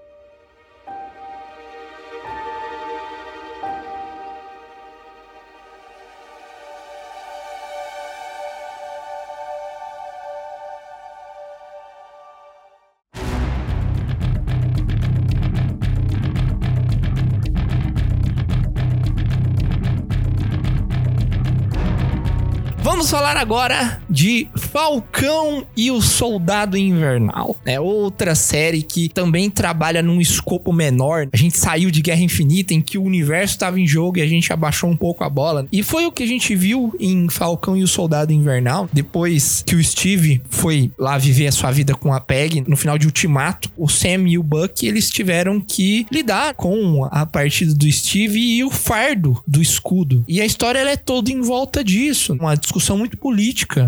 Agora de Falcão e o Soldado Invernal. É outra série que também trabalha num escopo menor. A gente saiu de Guerra Infinita em que o universo estava em jogo e a gente abaixou um pouco a bola. E foi o que a gente viu em Falcão e o Soldado Invernal. Depois que o Steve foi lá viver a sua vida com a Peg no final de Ultimato, o Sam e o Buck eles tiveram que lidar com a partida do Steve e o fardo do escudo. E a história ela é toda em volta disso, uma discussão muito política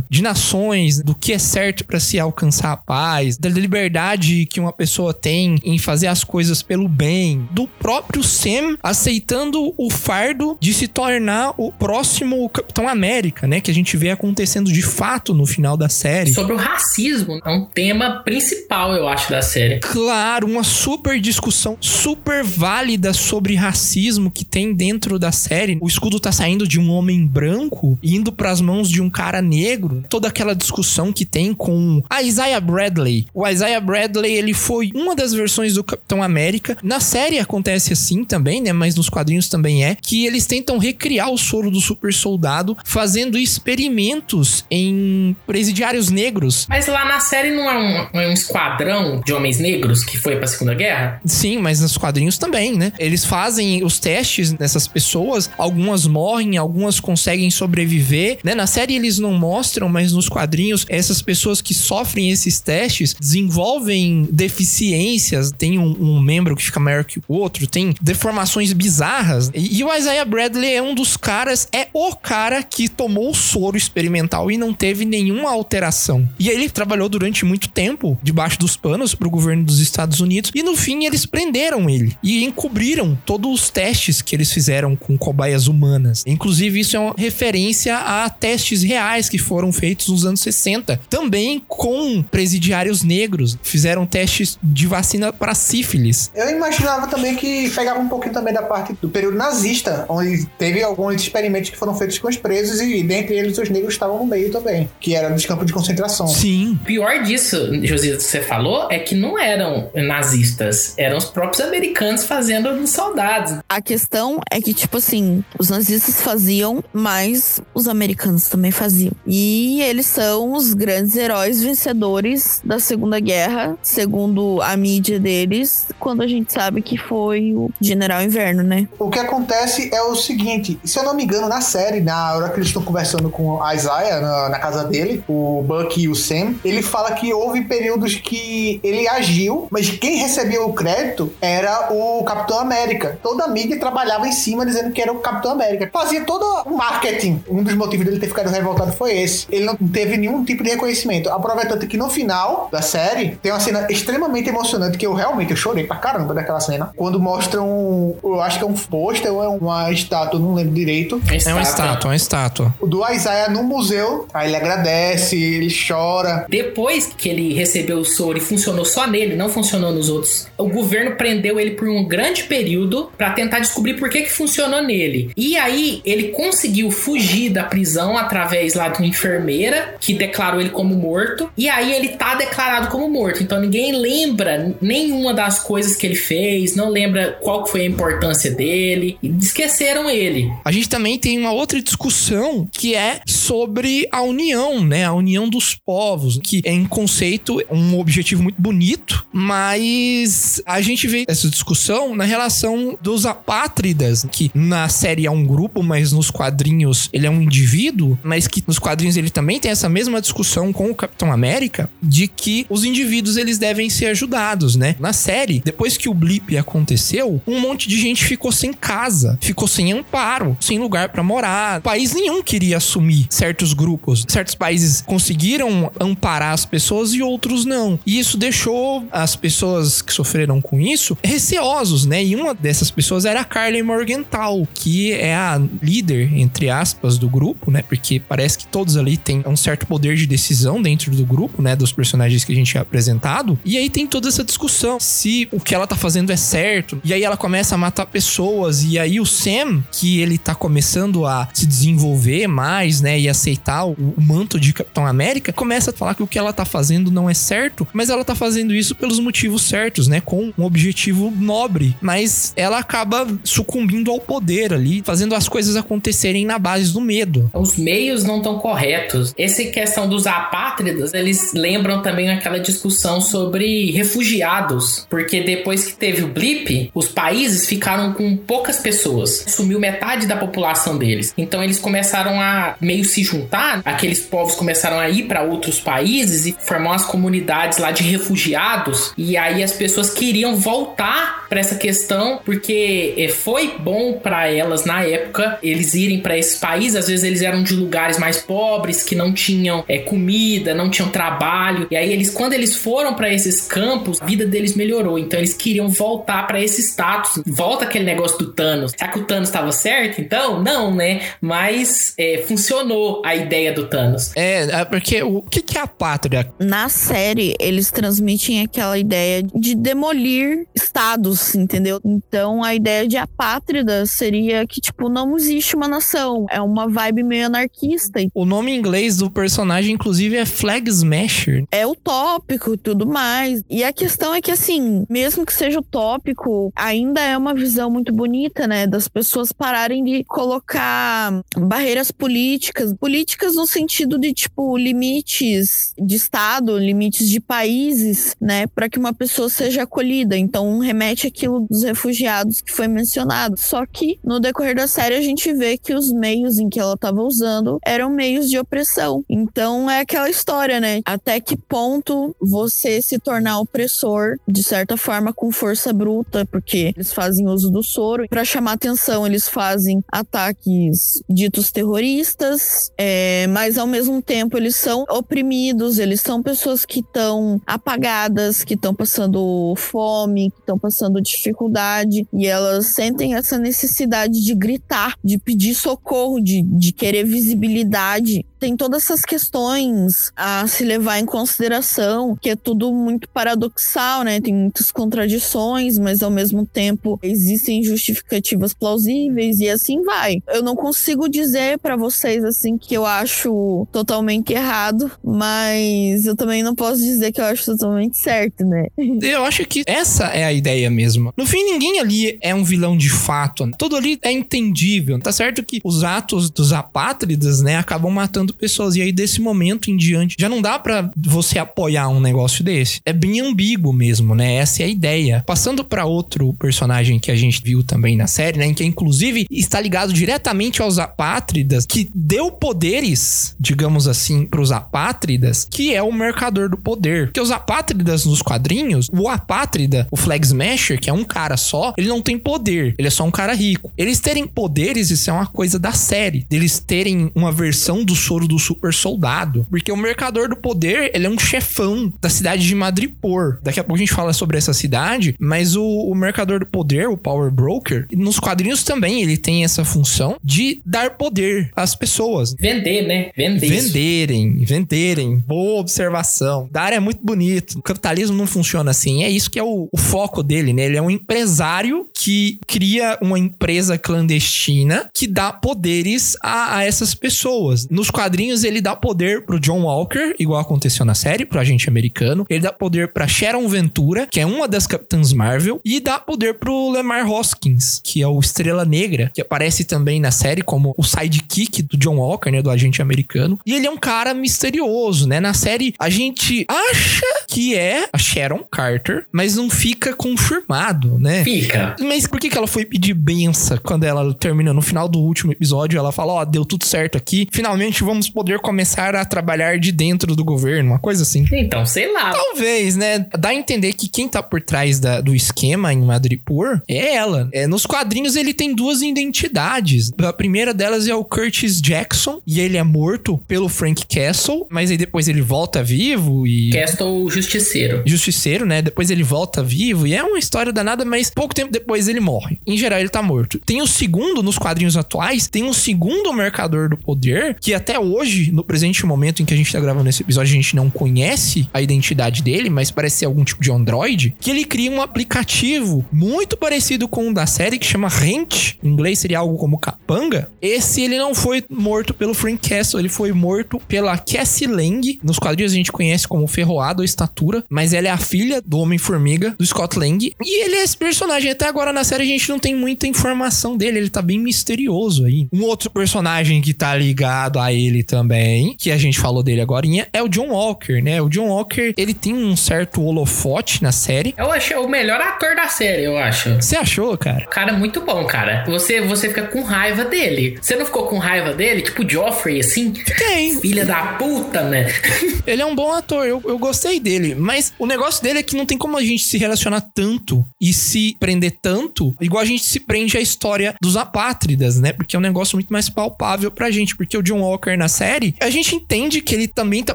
de nações, do que é certo para se alcançar a paz, da liberdade que uma pessoa tem em fazer as coisas pelo bem, do próprio Sam aceitando o fardo de se tornar o próximo Capitão América, né, que a gente vê acontecendo de fato no final da série. Sobre o racismo, é um tema principal, eu acho, da série. Claro, uma super discussão super válida sobre racismo que tem dentro da série. O escudo tá saindo de um homem branco e indo pras mãos de um cara negro. Toda aquela discussão que tem com a Isaiah Bradley. O Isaiah Bradley, ele foi uma das versões do Capitão América. Na série acontece assim também, né? Mas nos quadrinhos também é. Que eles tentam recriar o soro do super soldado fazendo experimentos em presidiários negros. Mas lá na série não é um, é um esquadrão de homens negros que foi pra Segunda Guerra? Sim, mas nos quadrinhos também, né? Eles fazem os testes nessas pessoas, algumas morrem, algumas conseguem sobreviver, né? Na série eles não mostram, mas nos quadrinhos, essas pessoas que sofrem esses testes desenvolvem deficiências, tem um, um membro que fica maior que o outro, tem deformações bizarras. E, e o Isaiah Bradley é um dos caras, é o cara que tomou o soro experimental e não teve nenhuma alteração. E ele trabalhou durante muito tempo debaixo dos panos pro governo dos Estados Unidos e no fim eles prenderam ele e encobriram todos os testes que eles fizeram com cobaias humanas. Inclusive isso é uma referência a testes reais que foram feitos nos anos 60, também com presidiários negros. Fizeram testes de vacina para sífilis. Eu imaginava também que pegava um pouquinho também da parte do período nazista, onde teve alguns experimentos que foram feitos com os presos e dentre eles os negros estavam no meio também, que era nos campos de concentração. Sim, Pior disso, José, que você falou, é que não eram nazistas, eram os próprios americanos fazendo soldados. A questão é que, tipo assim, os nazistas faziam, mas os americanos também faziam. E eles são os grandes heróis vencedores da Segunda Guerra, segundo a mídia deles, quando a gente sabe que foi o General Inverno, né? O que acontece é o seguinte, se eu não me engano, na série, na hora que eles estão conversando com a Isaiah na, na casa dele, o Buck e o Sam, ele fala que houve períodos que ele agiu, mas quem recebia o crédito era o Capitão América. Toda a mídia trabalhava em cima dizendo que era o Capitão América. Fazia todo o marketing. Um dos motivos dele ter ficado revoltado foi esse. Ele não teve nenhum tipo de reconhecimento. A prova é tanto que no final da série tem uma cena extremamente emocionante que eu realmente eu chorei pra caramba daquela cena. Quando mostram, eu acho que é um pôster ou é uma estátua, não lembro direito. é uma estátua, uma estátua. O do Isaiah no museu. Aí ele agradece, ele chora. Depois que ele recebeu o soro e funcionou só nele, não funcionou nos outros, o governo prendeu ele por um grande período pra tentar descobrir por que que funcionou nele. E aí ele conseguiu fugir da prisão através lá de uma enfermeira que declarou ele como morto. E aí ele tá declarado como morto. Então ninguém lembra nenhuma das coisas que ele fez, não lembra qual foi a importância dele esqueceram ele. A gente também tem uma outra discussão que é sobre a união, né? A união dos povos, que é em conceito um objetivo muito bonito, mas a gente vê essa discussão na relação dos apátridas, que na série é um grupo, mas nos quadrinhos ele é um indivíduo, mas que nos quadrinhos ele também tem essa mesma discussão com o Capitão América de que os indivíduos eles devem ser ajudados, né? Na série, depois que o blip aconteceu, um monte de gente ficou sem casa, ficou sem amparo, sem lugar pra morar. País nenhum queria assumir certos grupos. Certos países conseguiram amparar as pessoas e outros não. E isso deixou as pessoas que sofreram com isso receosos, né? E uma dessas pessoas era a Carly Morgenthau, que é a líder, entre aspas, do grupo, né? Porque parece que todos ali têm um certo poder de decisão dentro do grupo, né? Dos personagens que a gente é apresentado. E aí tem toda essa discussão se o que ela tá fazendo é certo. E aí ela começa a matar pessoas. E aí o Sam, que ele tá começando a se desenvolver mais, né? E aceitar o, o manto de Capitão América, começa a falar que o que ela tá fazendo não é certo, mas ela tá fazendo isso pelos motivos certos, né? Com um objetivo nobre. Mas ela acaba sucumbindo ao poder ali, fazendo as coisas acontecerem na base do medo. Os meios não estão corretos. Essa questão dos apátridas, eles lembram também aquela discussão sobre refugiados, porque depois que teve o blip, os países ficaram com poucas pessoas, sumiu metade da população deles. Então eles começaram a meio se juntar, aqueles povos começaram a ir para outros países e formar umas comunidades lá de refugiados, e aí as pessoas queriam voltar para essa questão porque eh, foi bom para elas na época eles irem para esses países, às vezes eles eram de lugares mais pobres que não tinham é, comida, não tinham trabalho, e aí eles quando eles foram para esses campos, a vida deles melhorou, então eles queriam voltar para esse status. Volta aquele negócio do Thanos. Será que o Thanos estava certo? Então, não, né? Mas é, funcionou a ideia do Thanos. É, é porque o que, que é a pátria? Na série, eles transmitem aquela ideia de demolir estados, entendeu? Então, a ideia de apátrida seria que, tipo, não existe uma nação. É uma vibe meio anarquista. O nome em inglês do personagem, inclusive, é Flag Smasher. É utópico e tudo mais. E a questão é que, assim, mesmo que seja utópico, ainda é uma visão muito bonita, né? Das pessoas pararem de colocar barreiras políticas. Políticas no sentido de, tipo, limites de Estado, limites de países, né? Para que uma pessoa seja acolhida. Então, remete aquilo dos refugiados que foi mencionado. Só que, no decorrer da série, a gente vê que os meios em que ela estava usando eram meios de opressão. Então, é aquela história, né? Até que ponto você se tornar opressor, de certa forma, com força bruta, porque eles fazem uso do soro. Para chamar atenção, eles fazem ataques ditos terroristas, é, mas ao mesmo tempo eles são oprimidos, eles são pessoas que estão apagadas, que estão passando fome, que estão passando dificuldade, e elas sentem essa necessidade de gritar, de pedir socorro, de, de querer visibilidade verdade tem todas essas questões a se levar em consideração, que é tudo muito paradoxal, né? Tem muitas contradições, mas ao mesmo tempo existem justificativas plausíveis e assim vai. Eu não consigo dizer para vocês assim que eu acho totalmente errado, mas eu também não posso dizer que eu acho totalmente certo, né? Eu acho que essa é a ideia mesmo. No fim, ninguém ali é um vilão de fato. Tudo ali é entendível. Tá certo que os atos dos apátridas, né, acabam matando pessoas. E aí, desse momento em diante, já não dá para você apoiar um negócio desse. É bem ambíguo mesmo, né? Essa é a ideia. Passando para outro personagem que a gente viu também na série, né? Em que inclusive está ligado diretamente aos apátridas, que deu poderes, digamos assim, pros apátridas, que é o mercador do poder. Porque os apátridas nos quadrinhos, o apátrida, o Flag Smasher, que é um cara só, ele não tem poder. Ele é só um cara rico. Eles terem poderes, isso é uma coisa da série. Eles terem uma versão do soro do super soldado. Porque o mercador do poder, ele é um chefão da cidade de Madripoor. Daqui a pouco a gente fala sobre essa cidade, mas o, o mercador do poder, o Power Broker, nos quadrinhos também ele tem essa função de dar poder às pessoas. Vender, né? Vender. Venderem, venderem. Boa observação. Dar é muito bonito. O capitalismo não funciona assim. É isso que é o, o foco dele, né? Ele é um empresário que cria uma empresa clandestina que dá poderes a, a essas pessoas. Nos quadrinhos, ele dá poder pro John Walker, igual aconteceu na série, pro agente americano. Ele dá poder pra Sharon Ventura, que é uma das Capitãs Marvel. E dá poder pro Lemar Hoskins, que é o Estrela Negra, que aparece também na série como o sidekick do John Walker, né? Do agente americano. E ele é um cara misterioso, né? Na série, a gente acha que é a Sharon Carter, mas não fica confirmado, né? Fica. Mas por que, que ela foi pedir benção quando ela termina no final do último episódio? Ela fala: Ó, deu tudo certo aqui, finalmente vamos vamos poder começar a trabalhar de dentro do governo, uma coisa assim. Então, sei lá. Talvez, né? Dá a entender que quem tá por trás da- do esquema em Madripoor é ela. É, nos quadrinhos ele tem duas identidades. A primeira delas é o Curtis Jackson, e ele é morto pelo Frank Castle, mas aí depois ele volta vivo e. Castle Justiceiro. Justiceiro, né? Depois ele volta vivo e é uma história danada, mas pouco tempo depois ele morre. Em geral, ele tá morto. Tem o segundo, nos quadrinhos atuais, tem um segundo mercador do poder, que até hoje, no presente momento em que a gente tá gravando esse episódio, a gente não conhece a identidade dele, mas parece ser algum tipo de android, que ele cria um aplicativo muito parecido com o da série, que chama Rent. Em inglês seria algo como capanga. Esse ele não foi morto pelo Frank Castle, ele foi morto pela Cassie Lang. Nos quadrinhos a gente conhece como Ferroado ou Estatura, mas ela é a filha do Homem-Formiga, do Scott Lang. E ele é esse personagem. Até agora na série a gente não tem muita informação dele, ele tá bem misterioso aí. Um outro personagem que tá ligado a ele também, que a gente falou dele agora, é o John Walker, né? O John Walker, ele tem um certo holofote na série. Eu achei o melhor ator da série, eu acho. Você achou, cara? Cara é muito bom, cara. Você, você fica com raiva dele. Você não ficou com raiva dele? Tipo Joffrey, assim? Tem. Filha da puta, né? Ele é um bom ator, eu, eu gostei dele. Mas o negócio dele é que não tem como a gente se relacionar tanto e se prender tanto, igual a gente se prende à história dos apátridas, né? Porque é um negócio muito mais palpável pra gente. Porque o John Walker na série, a gente entende que ele também tá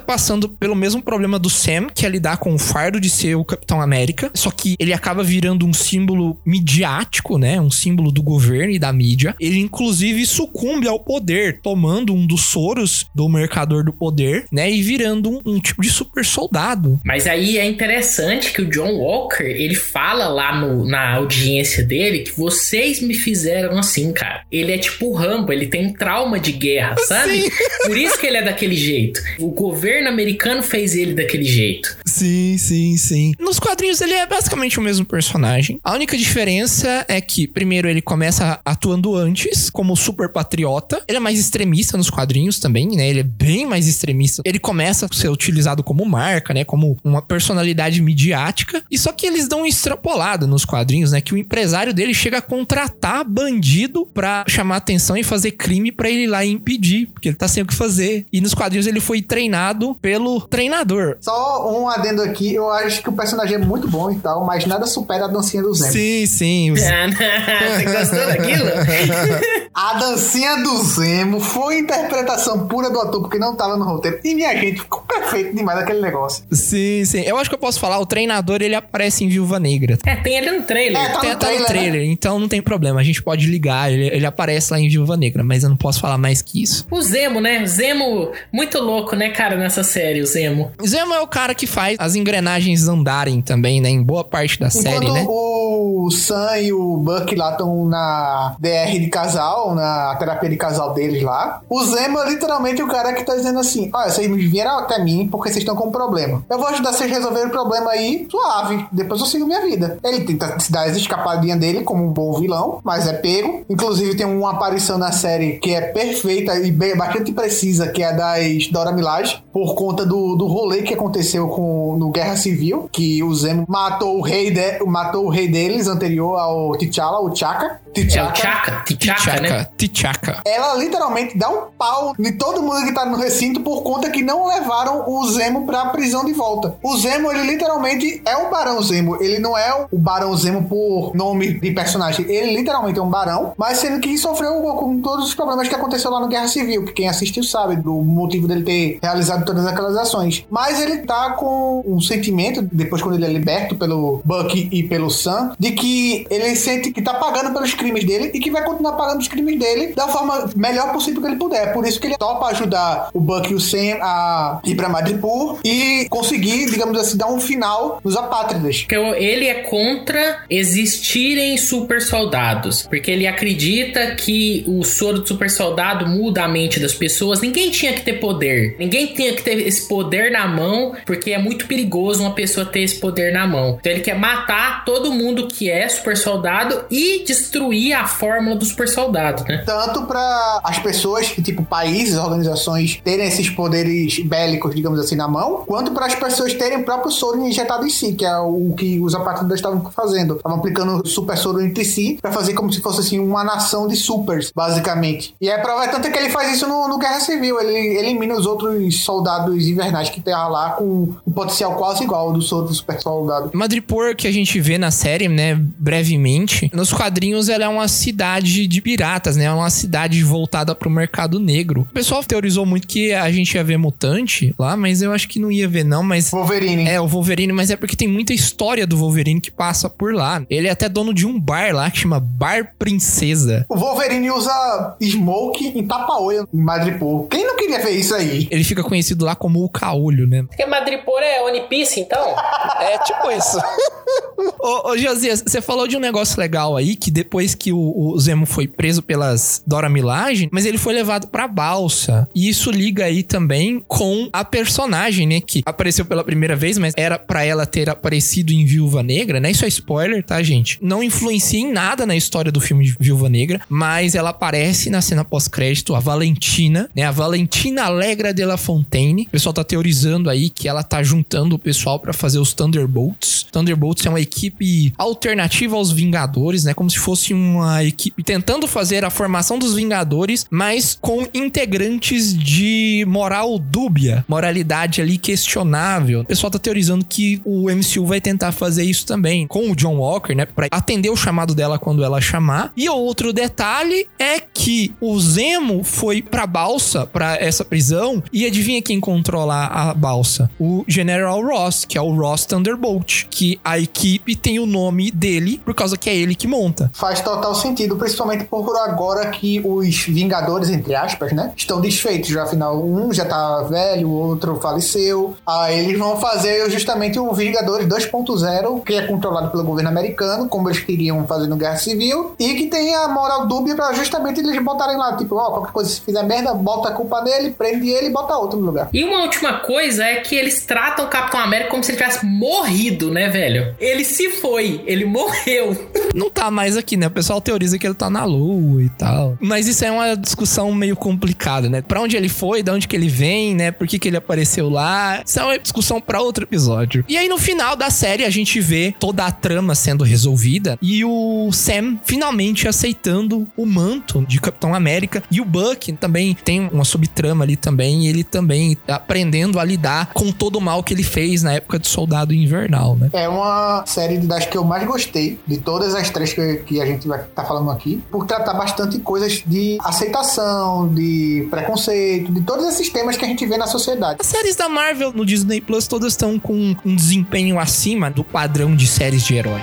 passando pelo mesmo problema do Sam, que é lidar com o fardo de ser o Capitão América. Só que ele acaba virando um símbolo midiático, né? Um símbolo do governo e da mídia. Ele, inclusive, sucumbe ao poder, tomando um dos soros do mercador do poder, né? E virando um, um tipo de super soldado. Mas aí é interessante que o John Walker, ele fala lá no- na audiência dele que vocês me fizeram assim, cara. Ele é tipo o Rambo, ele tem trauma de guerra, sabe? Sim. Por isso que ele é daquele jeito. O governo americano fez ele daquele jeito. Sim, sim, sim. Nos quadrinhos ele é basicamente o mesmo personagem. A única diferença é que, primeiro, ele começa atuando antes, como super patriota. Ele é mais extremista nos quadrinhos também, né? Ele é bem mais extremista. Ele começa a ser utilizado como marca, né? Como uma personalidade midiática. E só que eles dão uma extrapolada nos quadrinhos, né? Que o empresário dele chega a contratar bandido pra chamar atenção e fazer crime pra ele ir lá impedir, porque ele tá sem o que fazer. E nos quadrinhos ele foi treinado pelo treinador. Só um adendo aqui, eu acho que o personagem é muito bom e tal, mas nada supera a dancinha do Zemo. Sim, sim. Você gostou daquilo? A dancinha do Zemo foi interpretação pura do ator, porque não tava no roteiro. E minha gente, ficou perfeito demais aquele negócio. Sim, sim. Eu acho que eu posso falar, o treinador ele aparece em Viúva Negra. É, tem ele no trailer. É, tá Tem no até no trailer, trailer, então não tem problema. A gente pode ligar, ele, ele aparece lá em Viúva Negra, mas eu não posso falar mais que isso. O Zemo, né? Zemo, muito louco, né, cara, nessa série, o Zemo. Zemo é o cara que faz as engrenagens andarem também, né? Em boa parte da série, Enquanto né? o Sam e o Buck lá estão na DR de casal, na terapia de casal deles lá, o Zemo é literalmente o cara que tá dizendo assim: Olha, vocês vieram até mim porque vocês estão com um problema. Eu vou ajudar vocês a resolver o problema aí, suave. Depois eu sigo minha vida. Ele tenta se dar as escapadinhas dele como um bom vilão, mas é pego. Inclusive, tem uma aparição na série que é perfeita e bem, bastante precisa, que é a das Dora Milaje, por conta do, do rolê que aconteceu com, no Guerra Civil, que o Zemo matou o rei, de, matou o rei deles anterior ao T'Challa, o Chaka. É o T'Chaka. Chaka, T'Chaka, né? T'Chaka. Ela literalmente dá um pau em todo mundo que tá no recinto por conta que não levaram o Zemo pra prisão de volta. O Zemo, ele literalmente é um Barão Zemo. Ele não é o Barão Zemo por nome de personagem. Ele literalmente é um barão, mas sendo que sofreu com todos os problemas que aconteceu lá no Guerra Civil, que quem assistiu sabe do motivo dele ter realizado todas aquelas ações. Mas ele tá com um sentimento, depois quando ele é liberto pelo Bucky e pelo Sam, de que ele sente que tá pagando pelos crimes dele e que vai continuar pagando os crimes dele da forma melhor possível que ele puder. Por isso que ele topa ajudar o Bucky e o Sam a ir pra Madripoor e conseguir, digamos assim, dar um final nos apátridas. Ele é contra existirem super soldados. Porque ele acredita que o soro do super soldado muda a mente das pessoas. Ninguém tinha que ter poder. Ninguém tinha que ter esse poder na mão. Porque é muito perigoso uma pessoa ter esse poder na mão. Então ele quer matar todo mundo que é super soldado e destruir destruir a fórmula do super soldado, né? Tanto para as pessoas, tipo países, organizações, terem esses poderes bélicos, digamos assim, na mão, quanto para as pessoas terem o próprio soro injetado em si, que é o que os apátridas estavam fazendo. Estavam aplicando super soro entre si para fazer como se fosse assim uma nação de supers, basicamente. E é prova tanto que ele faz isso no, no Guerra Civil. Ele elimina os outros soldados invernais que tem lá com um potencial quase igual ao do soro do super soldado. Madripoor, que a gente vê na série, né, brevemente, nos quadrinhos ela é uma cidade de piratas, né? É uma cidade voltada pro mercado negro. O pessoal teorizou muito que a gente ia ver mutante lá, mas eu acho que não ia ver não, mas Wolverine. é o Wolverine, mas é porque tem muita história do Wolverine que passa por lá. Ele é até dono de um bar lá que chama Bar Princesa. O Wolverine usa smoke em tapa-olho em Madripoor. Quem não queria ver isso aí? Ele fica conhecido lá como o Caolho, né? Porque Madripoor é One Piece, então? É tipo isso. ô, ô Josias, você falou de um negócio legal aí, que depois que o, o Zemo foi preso pelas Dora Milaje, mas ele foi levado pra balsa. E isso liga aí também com a personagem, né? Que apareceu pela primeira vez, mas era pra ela ter aparecido em Viúva Negra, né? Isso é spoiler, tá, gente? Não influencia em nada na história do filme de Viúva Negra, mas ela aparece na cena pós-crédito, a Valentina, né? A Valentina Alegra de la Fontaine. O pessoal tá teorizando aí que ela tá juntando o pessoal pra fazer os Thunderbolts. Thunderbolts é uma equipe alternativa aos Vingadores, né? Como se fosse uma equipe tentando fazer a formação dos Vingadores, mas com integrantes de moral dúbia, moralidade ali questionável. O pessoal tá teorizando que o MCU vai tentar fazer isso também com o John Walker, né? Pra atender o chamado dela quando ela chamar. E outro detalhe é que o Zemo foi pra balsa, pra essa prisão, e adivinha quem controla a balsa? O General Ross, que é o Ross Thunderbolt, que a equipe tem o nome dele por causa que é ele que monta. Faz total sentido, principalmente por agora que os Vingadores, entre aspas, né? Estão desfeitos. Já afinal, um já tá velho, o outro faleceu. Aí eles vão fazer justamente o Vingadores 2.0, que é controlado pelo governo americano, como eles queriam fazer no Guerra Civil, e que tem a moral dúbia pra justamente eles botarem lá, tipo, ó, qualquer coisa se fizer merda, bota a culpa nele, prende ele e bota outro no lugar. E uma última coisa é que eles tratam o Capitão América como se ele tivesse morrido, né, velho? Ele se foi, ele morreu. Não tá mais aqui, né? Pessoal teoriza que ele tá na lua e tal. Mas isso é uma discussão meio complicada, né? Pra onde ele foi, de onde que ele vem, né? Por que que ele apareceu lá? Isso é uma discussão pra outro episódio. E aí no final da série a gente vê toda a trama sendo resolvida e o Sam finalmente aceitando o manto de Capitão América e o Buck também tem uma subtrama ali também e ele também tá aprendendo a lidar com todo o mal que ele fez na época do Soldado Invernal, né? É uma série das que eu mais gostei, de todas as três que a gente vai estar falando aqui, por tratar bastante coisas de aceitação, de preconceito, de todos esses temas que a gente vê na sociedade. As séries da Marvel no Disney Plus todas estão com um desempenho acima do padrão de séries de herói.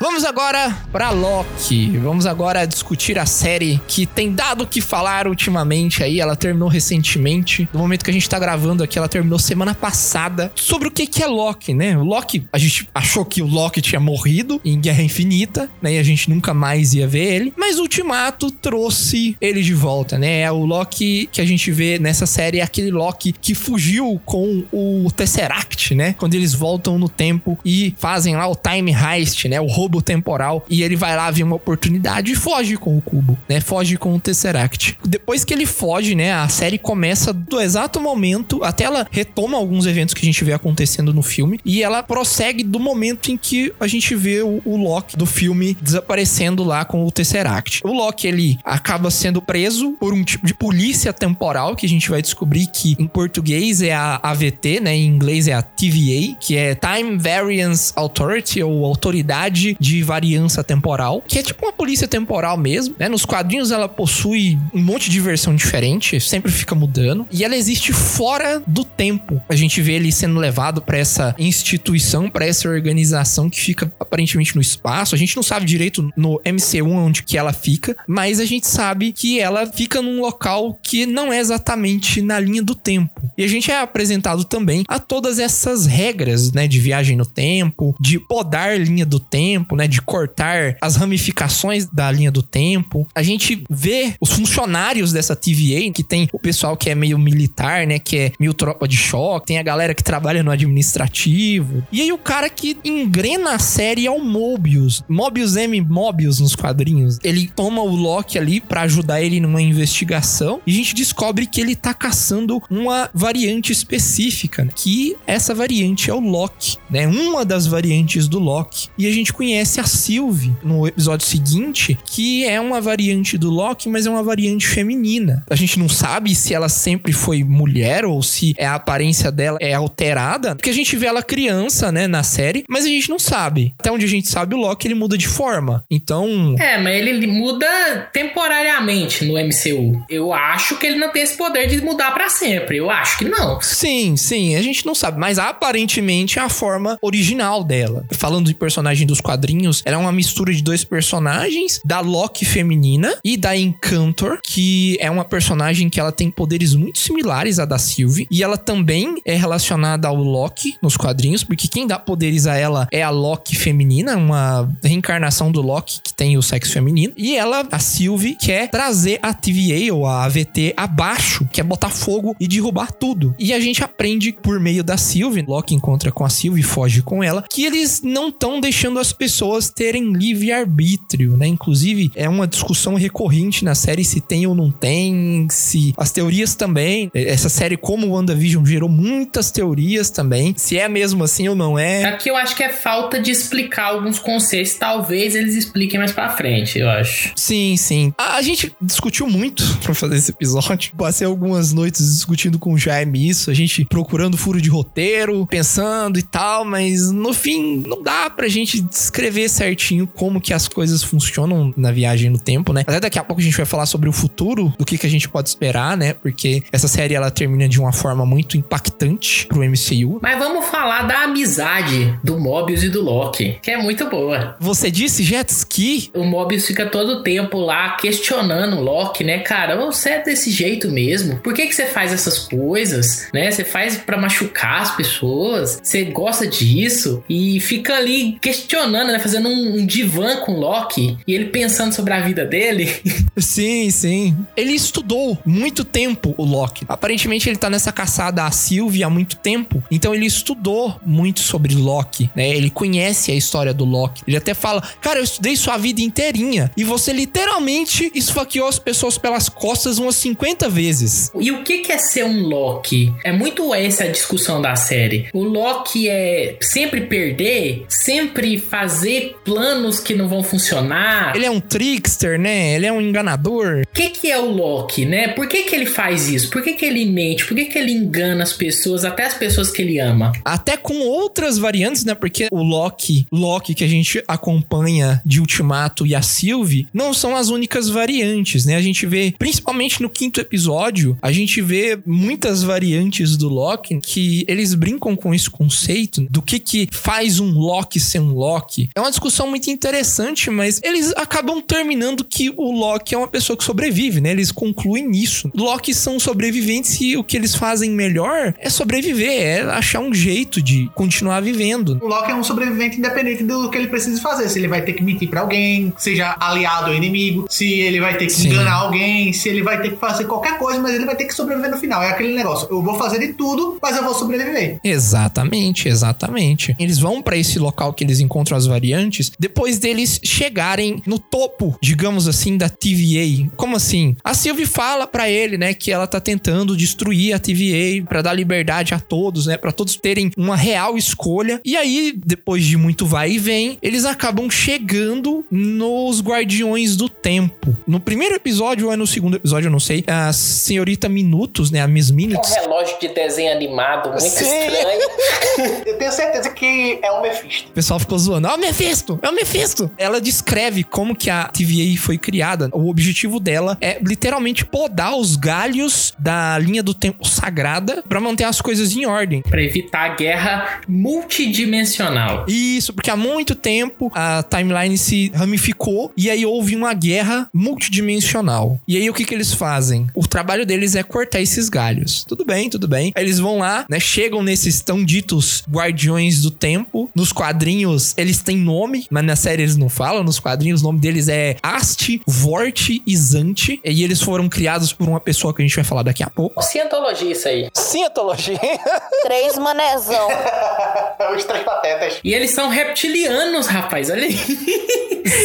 Vamos agora pra Loki. Vamos agora discutir a série que tem dado o que falar ultimamente aí. Ela terminou recentemente. No momento que a gente tá gravando aqui, ela terminou semana passada. Sobre o que que é Loki, né? O Loki, a gente achou que o Loki tinha morrido em Guerra Infinita, né? E a gente nunca mais ia ver ele. Mas o Ultimato trouxe ele de volta, né? É o Loki que a gente vê nessa série é aquele Loki que fugiu com o Tesseract, né? Quando eles voltam no tempo e fazem lá o Time Heist, né? O roubo temporal. E ele vai lá ver uma oportunidade e foge com o cubo, né? Foge com o Tesseract. Depois que ele foge, né? A série começa do exato momento, até ela retoma alguns eventos que a gente vê acontecendo no filme. E ela prossegue do momento em que a gente vê o, o Loki do filme desaparecendo lá com o Tesseract. O Loki, ele acaba sendo preso por um tipo de polícia temporal, que a gente vai descobrir que em português é a AVT, né? Em inglês é a TVA, que é Time Variance Authority, ou Autoridade de variança temporal, que é tipo uma polícia temporal mesmo, né? Nos quadrinhos ela possui um monte de versão diferente, sempre fica mudando, e ela existe fora do tempo. A gente vê ele sendo levado para essa instituição, para essa organização que fica aparentemente no espaço. A gente não sabe direito no MCU onde que ela fica, mas a gente sabe que ela fica num local que não é exatamente na linha do tempo. E a gente é apresentado também a todas essas regras, né, de viagem no tempo, de podar linha do tempo, né, de cortar as ramificações da linha do tempo. A gente vê os funcionários dessa TVA, que tem o pessoal que é meio militar, né, que é meio tropa de choque, tem a galera que trabalha no administrativo. E aí o cara que engrena a série é o Mobius. Mobius M. Mobius nos quadrinhos. Ele toma o Loki ali para ajudar ele numa investigação e a gente descobre que ele tá caçando uma variante específica, né? que essa variante é o Loki, né? Uma das variantes do Loki. E a gente conhece a Sylvie no episódio seguinte, que é uma variante do Loki, mas é uma variante feminina. A gente não sabe se ela sempre foi mulher ou se a aparência dela é alterada, porque a gente vê ela criança, né, na série, mas a gente não sabe. Até onde a gente sabe, o Loki ele muda de forma. Então, É, mas ele muda temporariamente no MCU. Eu acho que ele não tem esse poder de mudar pra sempre. Eu acho que não. Sim, sim, a gente não sabe, mas aparentemente é a forma original dela. Falando de personagem dos quadrinhos, ela é uma mistura de dois personagens, da Loki feminina e da Encantor, que é uma personagem que ela tem poderes muito similares à da Sylvie, e ela também é relacionada ao Loki nos quadrinhos, porque quem dá poderes a ela é a Loki feminina, uma reencarnação do Loki que tem o sexo feminino, e ela, a Sylvie, quer trazer a TVA ou a AVT abaixo, quer botar fogo e derrubar tudo. E a gente aprende por meio da Sylvie, Loki encontra com a Sylvie e foge com ela, que eles não estão deixando as pessoas terem livre arbítrio, né? Inclusive, é uma discussão recorrente na série se tem ou não tem, se as teorias também. Essa série, como o WandaVision, gerou muitas teorias também, se é mesmo assim ou não é. Aqui eu acho que é falta de explicar alguns conceitos. Talvez eles expliquem mais pra frente, eu acho. Sim, sim. A, a gente discutiu muito pra fazer esse episódio. Passei algumas noites discutindo com o Jaime isso, a gente procurando furo de roteiro, pensando e tal, mas no fim não dá pra gente descrever certinho como que as coisas funcionam na viagem no tempo, né? Até daqui a pouco a gente vai falar sobre o futuro, do que que a gente pode esperar, né? Porque essa série ela termina de uma forma muito impactante pro MCU. Mas vamos falar da amizade do Mobius e do Loki, que é muito boa. Você disse jet ski? O Mobius fica todo o tempo lá questionando o Loki, né, cara? Você é desse jeito mesmo? Por que, que você faz essas coisas, né? Você faz pra machucar as pessoas? Você gosta disso? E fica ali questionando, né? Fazendo um, um divã com o Loki e ele pensando sobre a vida dele. Sim, sim. Ele estudou muito tempo o Loki. Aparentemente ele tá nessa caçada a Sylvie há muito tempo, então ele estudou muito sobre Loki, né? Ele conhece a história do Loki. Ele até fala: "Cara, eu estudei sua vida inteirinha e você literalmente esfaqueou as pessoas pelas costas umas 50 vezes". E o que que é ser um Loki? É muito essa a discussão da série. O Loki é sempre perder, sempre fazer planos que não vão funcionar. Ele é um trickster, né? Ele é um enganador. O que, que é o Loki, né? Por que, que ele faz isso? Por que, que ele mente? Por que, que ele engana as pessoas, até as pessoas que ele ama? Até com outras variantes, né? Porque o Loki, Loki que a gente acompanha de Ultimato e a Sylvie, não são as únicas variantes, né? A gente vê, principalmente no quinto episódio, a gente vê muitas variantes do Loki que eles brincam com esse conceito do que que faz um Loki ser um Loki. É uma discussão muito interessante, mas eles acabam terminando que o Loki é uma pessoa que sobrevive, né? Eles concluem nisso. Loki são sobreviventes e o que eles fazem melhor é sobreviver, é achar um jeito de continuar vivendo. O Loki é um sobrevivente independente do que ele precisa fazer. Se ele vai ter que mentir pra alguém, seja aliado ou inimigo, se ele vai ter que Sim. enganar alguém, se ele vai ter que fazer qualquer coisa, mas ele vai ter que sobreviver no final. É aquele negócio. Eu vou fazer de tudo, mas eu vou sobreviver. Exatamente, exatamente. Eles vão pra esse local que eles encontram as variantes depois deles chegarem no topo, digamos assim, da TVA. Como assim? A Sylvie fala pra ele, né, que ela tá tentando destruir a TVA pra dar liberdade a todos, né, Pra todos terem uma real escolha. E aí, depois de muito vai e vem, eles acabam chegando nos Guardiões do Tempo. No primeiro episódio ou é no segundo episódio, eu não sei, a senhorita Minutos, né, a Miss Minutes, relógio de desenho animado muito Sim. estranho. Eu tenho certeza que é o Mephisto. O pessoal ficou zoando. Ó, Mephisto, é o Mephisto. Ela descreve como que a TVA foi criada. O objetivo dela é literalmente podar os galhos da linha do tempo sagrada pra manter as coisas em ordem. Pra evitar a guerra multidimensional. Isso, porque há muito tempo a timeline se ramificou e aí houve uma guerra multidimensional. E aí o que que eles fazem? O trabalho deles é cortar esses galhos. Tudo bem, tudo bem. Aí eles vão lá, né? Chegam nesses tão ditos guardiões do tempo. Nos quadrinhos eles têm nome, mas na série eles não falam. Nos quadrinhos o nome deles é Asti, Vort e Zante. E eles foram criados por uma pessoa que a gente vai falar daqui a pouco. Cientologia isso aí. Cientologia. Três manezão. Os três patetas. E eles são reptilianos, rapaz. Olha aí.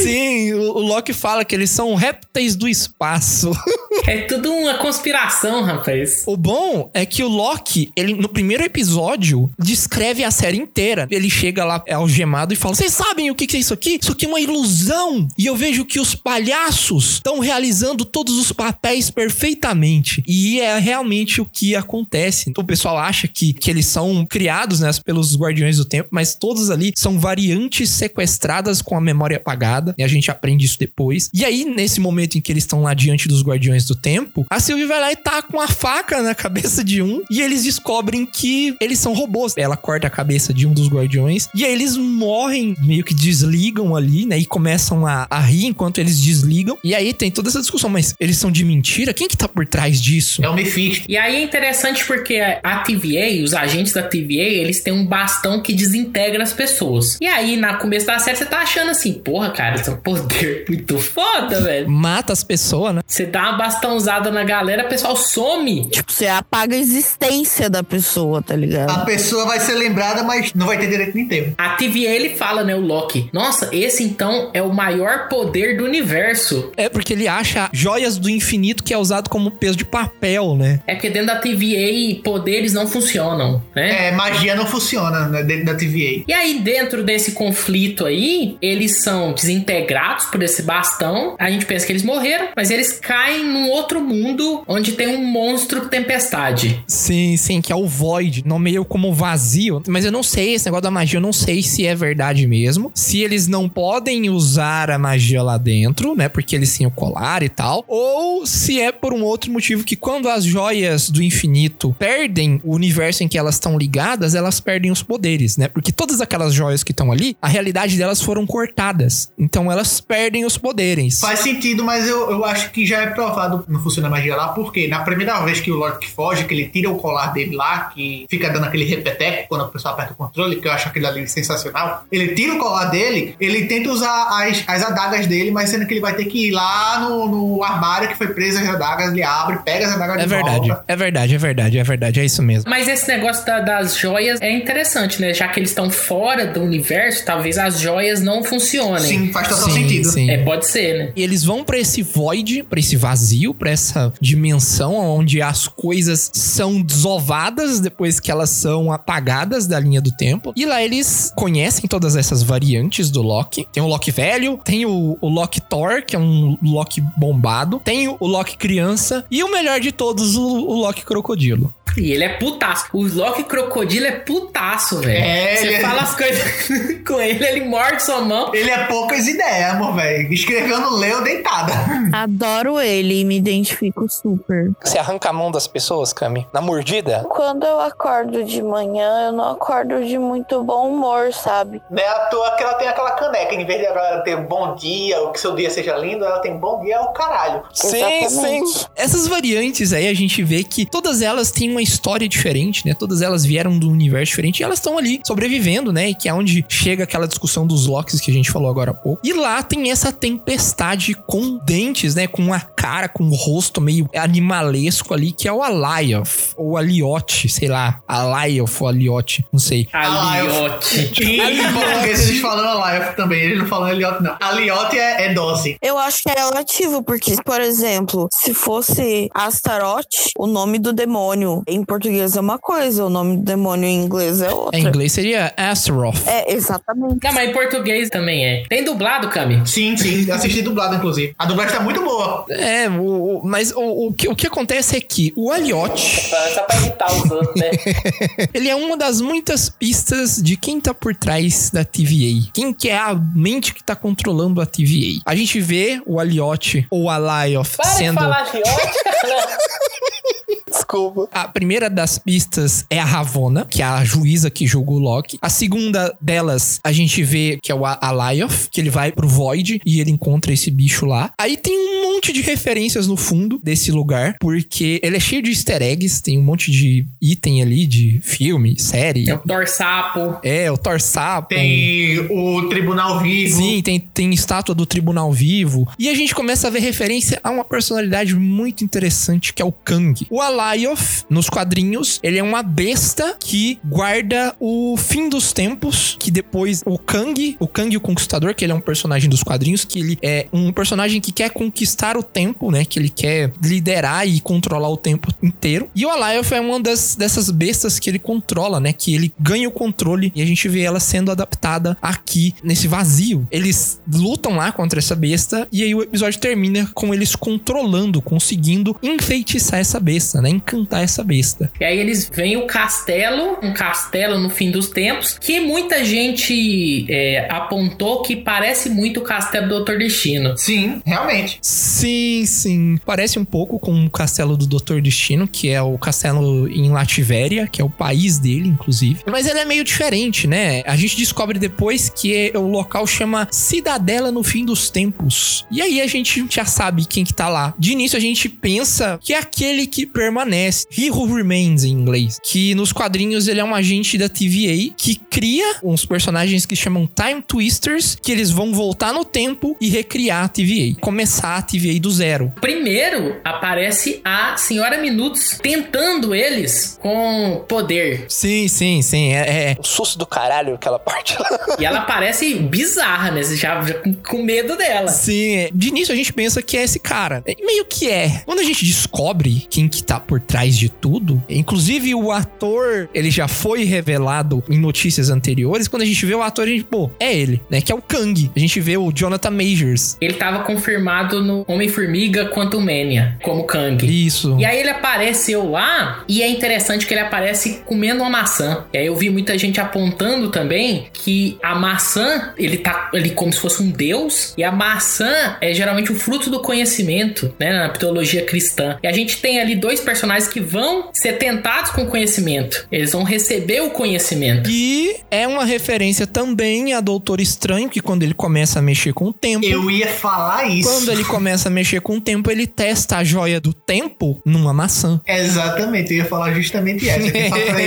Sim, o, o Loki fala que eles são répteis do espaço. É tudo uma conspiração, rapaz. O bom é que o Loki, ele no primeiro episódio, descreve a série inteira. Ele chega lá é algemado e fala: Vocês sabem o que é isso aqui? Isso aqui é uma ilusão. E eu vejo que os palhaços estão realizando todos os papéis perfeitamente. E é realmente o que acontece. Então, o pessoal acha que, que eles são criados né, pelos Guardiões do Tempo, mas todos ali são variantes sequestradas com a memória apagada. E a gente aprende isso depois. E aí, nesse momento em que eles estão lá diante dos Guardiões do Tempo, a Sylvie vai lá e tá com a faca na cabeça de um. E eles descobrem que eles são robôs. Ela corta a cabeça de um dos Guardiões. E aí eles morrem, meio que desligam ali, né? E começam a, a rir enquanto eles desligam. E aí tem toda essa discussão. Mas eles são de mentira? Quem que tá por trás disso? É o Mephisto. E aí é interessante porque a TVA, os agentes da TVA, eles têm um bastão que desintegra as pessoas. E aí, na começo da série, você tá achando assim, porra, cara, isso é um poder muito foda, velho. Mata as pessoas, né? Você dá uma bastãozada na galera, o pessoal some. Tipo, você apaga a existência da pessoa, tá ligado? A pessoa vai ser lembrada, mas não vai ter direito de enterro. A TVA, ele fala, né, o Loki, nossa, esse então é o maior poder do universo. É porque ele acha joias do infinito que é usado como peso de papel, né? É porque dentro da TVA, poderes não funcionam, né? É, magia não funciona né, dentro da TVA. E aí, dentro desse conflito aí, eles são desintegrados por esse bastão. A gente pensa que eles morreram, mas eles caem num outro mundo onde tem um monstro tempestade. Sim, sim, que é o Void, nomeio como vazio. Mas eu não sei, esse negócio da magia, eu não sei se é verdade mesmo. Se eles não podem usar a magia lá dentro, né? Porque eles têm o colar e tal. Ou se é por um outro motivo que quando as joias do infinito perdem o universo em que elas estão ligadas, elas perdem os poderes, né? Porque todas aquelas joias que estão ali, a realidade delas foram cortadas. Então elas perdem os poderes. Faz sentido, mas eu, eu acho que já é provado não funciona a magia lá, porque na primeira vez que o Loki foge, que ele tira o colar dele lá, que fica dando aquele repeteco quando a pessoa aperta o controle, que eu acho aquele ali sensacional. Ele tira o colar dele, ele tenta usar as, as adagas dele, mas sendo que ele vai ter que ir lá no, no armário que foi preso as adagas, ele abre, pega as adagas É de verdade, volta. é verdade, é verdade, é verdade, é isso mesmo. Mas esse negócio da- das joias é interessante, né? Já que eles estão fora do universo, talvez as joias não funcionem. Sim, faz total Sim, sentido. sim. É, pode ser, né? E eles vão pra esse void, pra esse vazio, pra essa dimensão onde as coisas são desovadas depois que elas são apagadas da linha do tempo. E lá eles conhecem todas essas variantes do Loki. Tem o Loki velho, tem o, o Loki Thor, que é um Loki bombado, tem o, Loki criança e o melhor de todos, o, o Loki crocodilo. E ele é putaço. O Loki Crocodilo é putaço, velho. É, Você ele- fala as coisas com ele, ele morde sua mão. Ele é poucas ideias, amor, velho. Escreveu no Leo deitada. Adoro ele e me identifico super. Você arranca a mão das pessoas, Cami? Na mordida? Quando eu acordo de manhã, eu não acordo de muito bom humor, sabe? Não é à toa que ela tem aquela caneca. Em vez de ela ter bom dia, ou que seu dia seja lindo, ela tem bom dia, é o caralho. Exatamente. Essas variantes aí a gente vê que todas elas têm uma história diferente, né? Todas elas vieram de um universo diferente e elas estão ali sobrevivendo, né? E que é onde chega aquela discussão dos Locks que a gente falou agora há pouco. E lá tem essa tempestade com dentes, né? Com a cara, com o rosto meio animalesco ali, que é o Alioth. Ou Aliote, sei lá. Alioth ou Aliote, não sei. Aliote. E português eles falam Alioth também, eles não falam Alioth, não. Alioth é, é doce. Eu acho que é relativo, porque, por exemplo, se fosse Astaroth, o nome do demônio, em português é uma coisa, o nome do demônio em inglês é outra. Em inglês seria Astaroth. É, exatamente. Não, mas em português também é. Tem dublado, Cami? Sim, sim. Assisti dublado, inclusive. A dublagem tá muito boa. É, o, o- mas o, o, que, o que acontece é que o Aliote, Só pra irritar os outros, né? ele é uma das muitas pistas de quem tá por trás da TVA. Quem que é a mente que tá controlando a TVA. A gente vê o Aliote ou Alioth Para sendo... de falar de ótica, Desculpa. A primeira das pistas é a Ravonna, que é a juíza que julgou o Loki. A segunda delas, a gente vê que é o A- Alioth, que ele vai pro Void e ele encontra esse bicho lá. Aí tem um monte de referências no fundo desse lugar, porque ele é cheio de easter eggs, tem um monte de item ali de filme, série. É o Torsapo. É, o Thor Sapo. Tem o Tribunal Vivo. Sim, tem, tem estátua do Tribunal Vivo. E a gente começa a ver referência a uma personalidade muito interessante que é o Kang. O Alioth, nos quadrinhos, ele é uma besta que guarda o fim dos tempos, que depois o Kang, o Kang o Conquistador, que ele é um personagem dos quadrinhos, que ele é um personagem que quer conquistar o tempo, né? Que ele quer liderar e controlar o tempo inteiro. E o Alioth é uma das, dessas bestas que ele controla, né? Que ele ganha o controle e a gente vê ela sendo adaptada aqui nesse vazio. Eles lutam lá contra essa besta e aí o episódio termina com eles controlando, conseguindo enfeitiçar essa besta, né? Encantar essa besta. E aí eles veem o castelo, um castelo no fim dos tempos, que muita gente é, apontou que parece muito o castelo do Doutor Destino. Sim, realmente. Sim, sim. Parece um pouco com o castelo do Doutor Destino, que é o castelo em Lativéria, que é o país dele, inclusive. Mas ele é meio diferente, né? A gente descobre depois que o local chama Cidadela no Fim dos Tempos. E aí a gente já sabe quem que tá lá. De início a gente pensa que é aquele que permanece. He Who Remains em inglês. Que nos quadrinhos ele é um agente da TVA que cria uns personagens que chamam Time Twisters, que eles vão voltar no tempo e recriar a TVA. Começar a TVA do zero. Primeiro aparece a Senhora Minutos tentando eles com poder. Sim, sim, sim. É, é o susto do caralho, aquela parte lá. E ela parece bizarra, né? Você já, já com- com medo dela. Sim, é. de início a gente pensa que é esse cara. É, meio que é. Quando a gente descobre quem que tá por trás de tudo, inclusive o ator, ele já foi revelado em notícias anteriores. Quando a gente vê o ator, a gente, pô, é ele, né? Que é o Kang. A gente vê o Jonathan Majors. Ele tava confirmado no Homem-Formiga Quantum Mania, como Kang. Isso. E aí ele apareceu lá, e é interessante que ele aparece comendo uma maçã. E aí eu vi muita gente apontando também que a maçã, ele tá ali como se fosse um deus, e a maçã é geralmente o fruto do conhecimento, né, na mitologia cristã. E a gente tem ali dois personagens que vão ser tentados com conhecimento. Eles vão receber o conhecimento. E é uma referência também a Doutor Estranho, que quando ele começa a mexer com o tempo. Eu ia falar isso. Quando ele começa a mexer com o tempo, ele testa a joia do tempo numa maçã. Exatamente, eu ia falar justamente essa.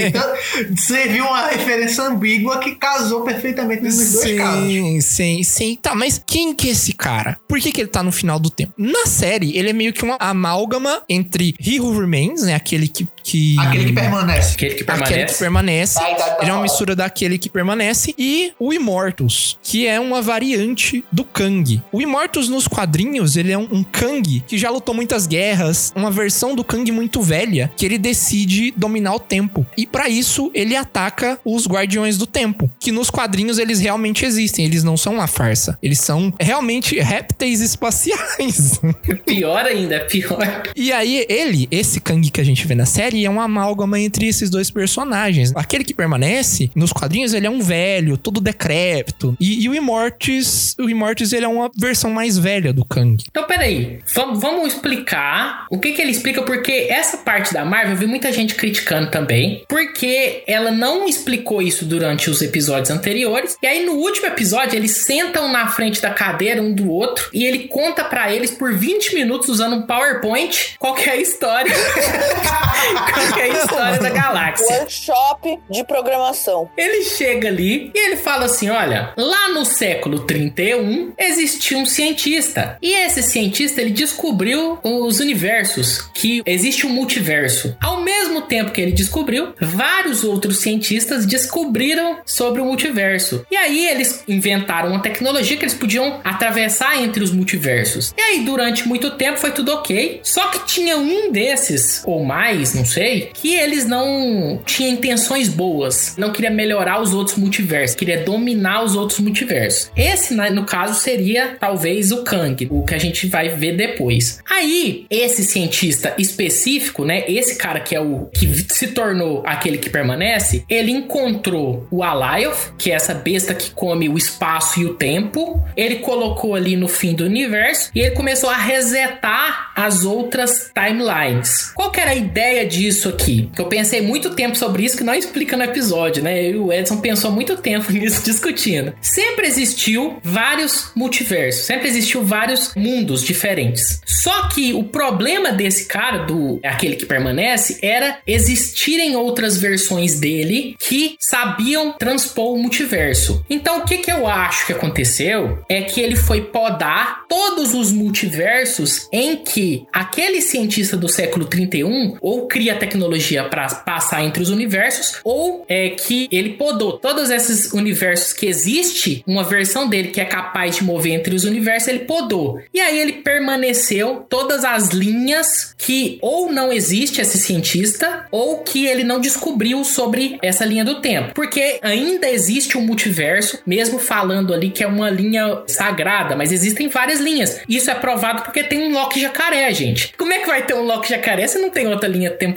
Então, serviu uma referência ambígua que casou perfeitamente nos dois casos. Sim, sim, sim. Tá, mas quem que é esse cara? Por que, que ele tá no final do tempo? Na série, ele é meio que uma amálgama entre He Who Remains, né? Aquele que. Que... Aquele que permanece. Aquele que Aquele permanece. que permanece. Vai, Ele é uma mistura daquele que permanece e o Immortus, que é uma variante do Kang. O Immortus nos quadrinhos, ele é um, um Kang que já lutou muitas guerras, uma versão do Kang muito velha, que ele decide dominar o tempo. E pra isso, ele ataca os Guardiões do Tempo, que nos quadrinhos eles realmente existem, eles não são uma farsa. Eles são realmente répteis espaciais. Pior ainda, pior. E aí, ele, esse Kang que a gente vê na série, é uma amálgama entre esses dois personagens. Aquele que permanece, nos quadrinhos, ele é um velho, todo decrépito. E, e o Immortus, o Immortus, ele é uma versão mais velha do Kang. Então, peraí. Vamos, vamos explicar o que, que ele explica, porque essa parte da Marvel eu vi muita gente criticando também, porque ela não explicou isso durante os episódios anteriores. E aí, no último episódio, eles sentam na frente da cadeira um do outro e ele conta pra eles por 20 minutos usando um PowerPoint qual que é a história. qual que é a história da galáxia. Workshop de programação. Ele chega ali e ele fala assim: olha, lá no século 31 existia um cientista. E esse cientista ele descobriu os universos, que existe um multiverso. Ao mesmo tempo que ele descobriu, vários outros cientistas descobriram sobre o multiverso. E aí eles inventaram uma tecnologia que eles podiam atravessar entre os multiversos. E aí, durante muito tempo, foi tudo ok. Só que tinha um desses, ou mais, não sei, que eles não tinham intenções boas. Não queria melhorar os outros multiversos, queria dominar os outros multiversos. Esse, né, no caso, seria talvez o Kang, o que a gente vai ver depois. Aí, esse cientista específico, né, esse cara que é o que se tornou aquele que permanece, ele encontrou o Alioth, que é essa besta que come o espaço e o tempo. Ele colocou ali no fim do universo e ele começou a resetar as outras timelines. Qual que era a ideia disso aqui? Eu pensei muito tempo sobre isso que não explica no episódio, né? Eu e o Edson pensou muito tempo nisso discutindo. Sempre existiu vários multiversos, sempre existiu vários mundos diferentes. Só que o problema desse cara, do aquele que permanece, era existirem outras versões dele que sabiam transpor o multiverso. Então, o que, que eu acho que aconteceu é que ele foi podar todos os multiversos em que aquele cientista do século 31 ou cria tecnologia para passar entre os universos ou é que ele podou todos esses universos que existe uma versão dele que é capaz de mover entre os universos, ele podou. E aí ele permaneceu todas as linhas que ou não existe esse cientista ou que ele não descobriu sobre essa linha do tempo. Porque ainda existe um multiverso, mesmo falando ali que é uma linha sagrada, mas existem várias linhas. Isso é provado porque tem um Loki jacaré, gente. Como é que vai ter um Loki jacaré se não tem outra linha temporal?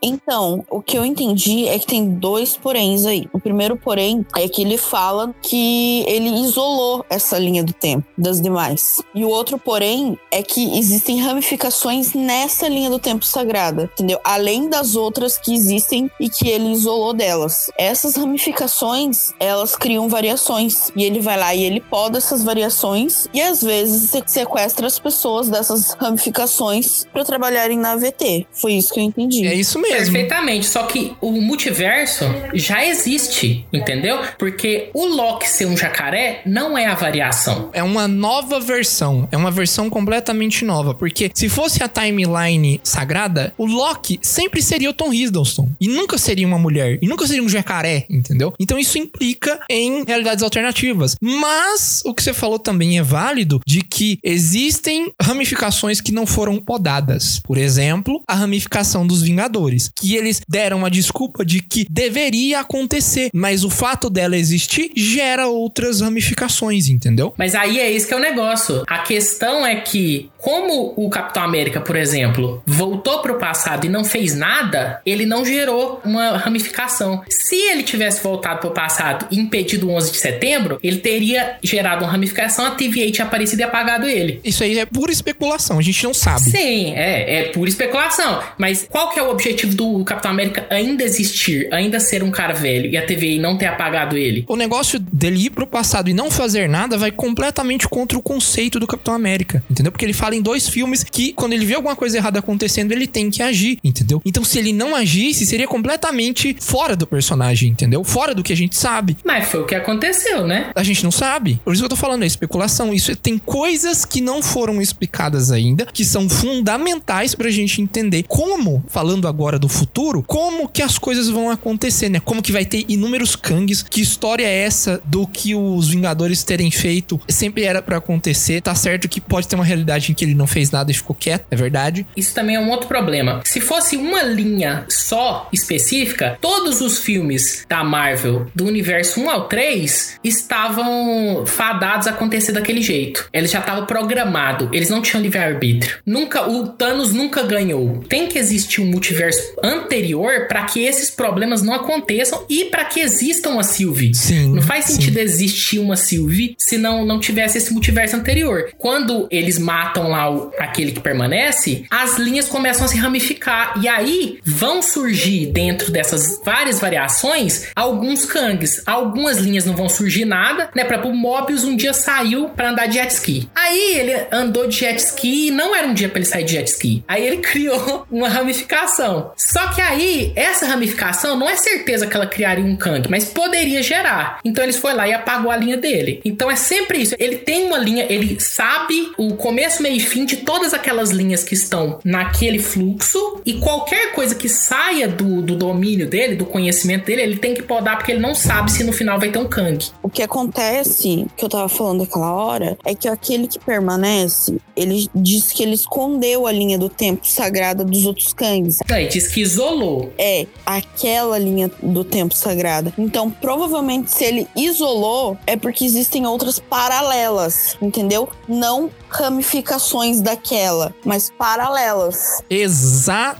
Então, o que eu entendi é que tem dois poréns aí. O primeiro porém é que ele fala que ele isolou essa linha do tempo das demais. E o outro porém é que existem ramificações nessa linha do tempo sagrada, entendeu? Além das outras que existem e que ele isolou delas. Essas ramificações, elas criam variações. E ele vai lá e ele poda essas variações e às vezes sequestra as pessoas dessas ramificações para trabalharem na AVT. Foi isso que eu entendi. É isso mesmo. Perfeitamente. Só que o multiverso já existe, entendeu? Porque o Loki ser um jacaré não é a variação. É uma nova versão. É uma versão completamente nova. Porque se fosse a timeline sagrada, o Loki sempre seria o Tom Hiddleston. E nunca seria uma mulher. E nunca seria um jacaré, entendeu? Então isso implica em realidades alternativas. Mas o que você falou também é válido de que existem ramificações que não foram podadas. Por exemplo, a ramificação dos Vingadores. Que eles deram uma desculpa de que deveria acontecer. Mas o fato dela existir gera outras ramificações, entendeu? Mas aí é esse que é o negócio. A questão é que, como o Capitão América, por exemplo, voltou pro passado e não fez nada, ele não gerou uma ramificação. Se ele tivesse voltado pro passado e impedido o 11 de setembro, ele teria gerado uma ramificação, a TVA tinha aparecido e apagado ele. Isso aí é pura especulação, a gente não sabe. Sim, é, é pura especulação. Mas qual que é o objetivo do Capitão América ainda existir, ainda ser um cara velho e a TVA não ter apagado ele? O negócio dele ir pro passado e não fazer nada vai completamente contra o conceito do Capitão América, entendeu? Porque ele fala em dois filmes que quando ele vê alguma coisa errada acontecendo, ele tem que agir, entendeu? Então se ele não agisse, seria completamente fora do personagem, entendeu? Fora do que a gente sabe. Mas foi o que aconteceu, né? A gente não sabe. Por isso que eu tô falando, é especulação. Isso é- tem coisas que não foram explicadas ainda, que são fundamentais pra gente entender como, falando agora do futuro, como que as coisas vão acontecer, né? Como que vai ter inúmeros Kangs, que história é essa do que os Vingadores terem feito sempre era pra acontecer. Tá certo que pode ter uma realidade em que ele não fez nada e ficou quieto, é verdade. Isso também é um outro problema. Se fosse uma linha só específica, todos os filmes da Marvel do universo 1 ao 3 estavam fadados a acontecer daquele jeito. Eles já estavam programados, eles não tinham livre-arbítrio. Nunca o Thanos nunca ganhou. Tem que existir um multiverso anterior para que esses problemas não aconteçam e para que exista uma Sylvie. Sim, Não faz sim. sentido existir uma Sylvie se não, não tivesse esse multiverso anterior. Quando eles matam lá o- aquele que permanece, as linhas começam a se ramificar. E aí vão surgir dentro dessas várias variações alguns Kangs. Algumas linhas não vão surgir nada, né? Pra o Mobius um dia saiu pra andar de jet ski. Aí ele andou de jet ski e não era um dia pra ele sair de jet ski. Aí ele criou uma ramificação. Só que aí, essa ramificação não é certeza que ela criaria um Kang, mas poderia gerar. Então eles foi lá e apagou a linha dele. Então é sempre isso. Ele tem uma linha, ele sabe o começo, meio fim de todas aquelas linhas que estão naquele fluxo e qualquer coisa que saia do, do domínio dele, do conhecimento dele, ele tem que podar porque ele não sabe se no final vai ter um Kang. O que acontece, que eu tava falando aquela hora, é que aquele que permanece, ele diz que ele escondeu a linha do tempo sagrada dos outros Kangs. Aí diz que isolou. É aquela linha do tempo sagrada. Então, provavelmente, se ele isolou, é porque existem outras paralelas, entendeu? Não ramificações daquela, mas paralelas. Exatamente.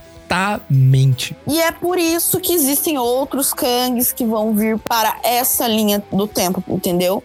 E é por isso que existem outros Kangs que vão vir para essa linha do tempo, entendeu?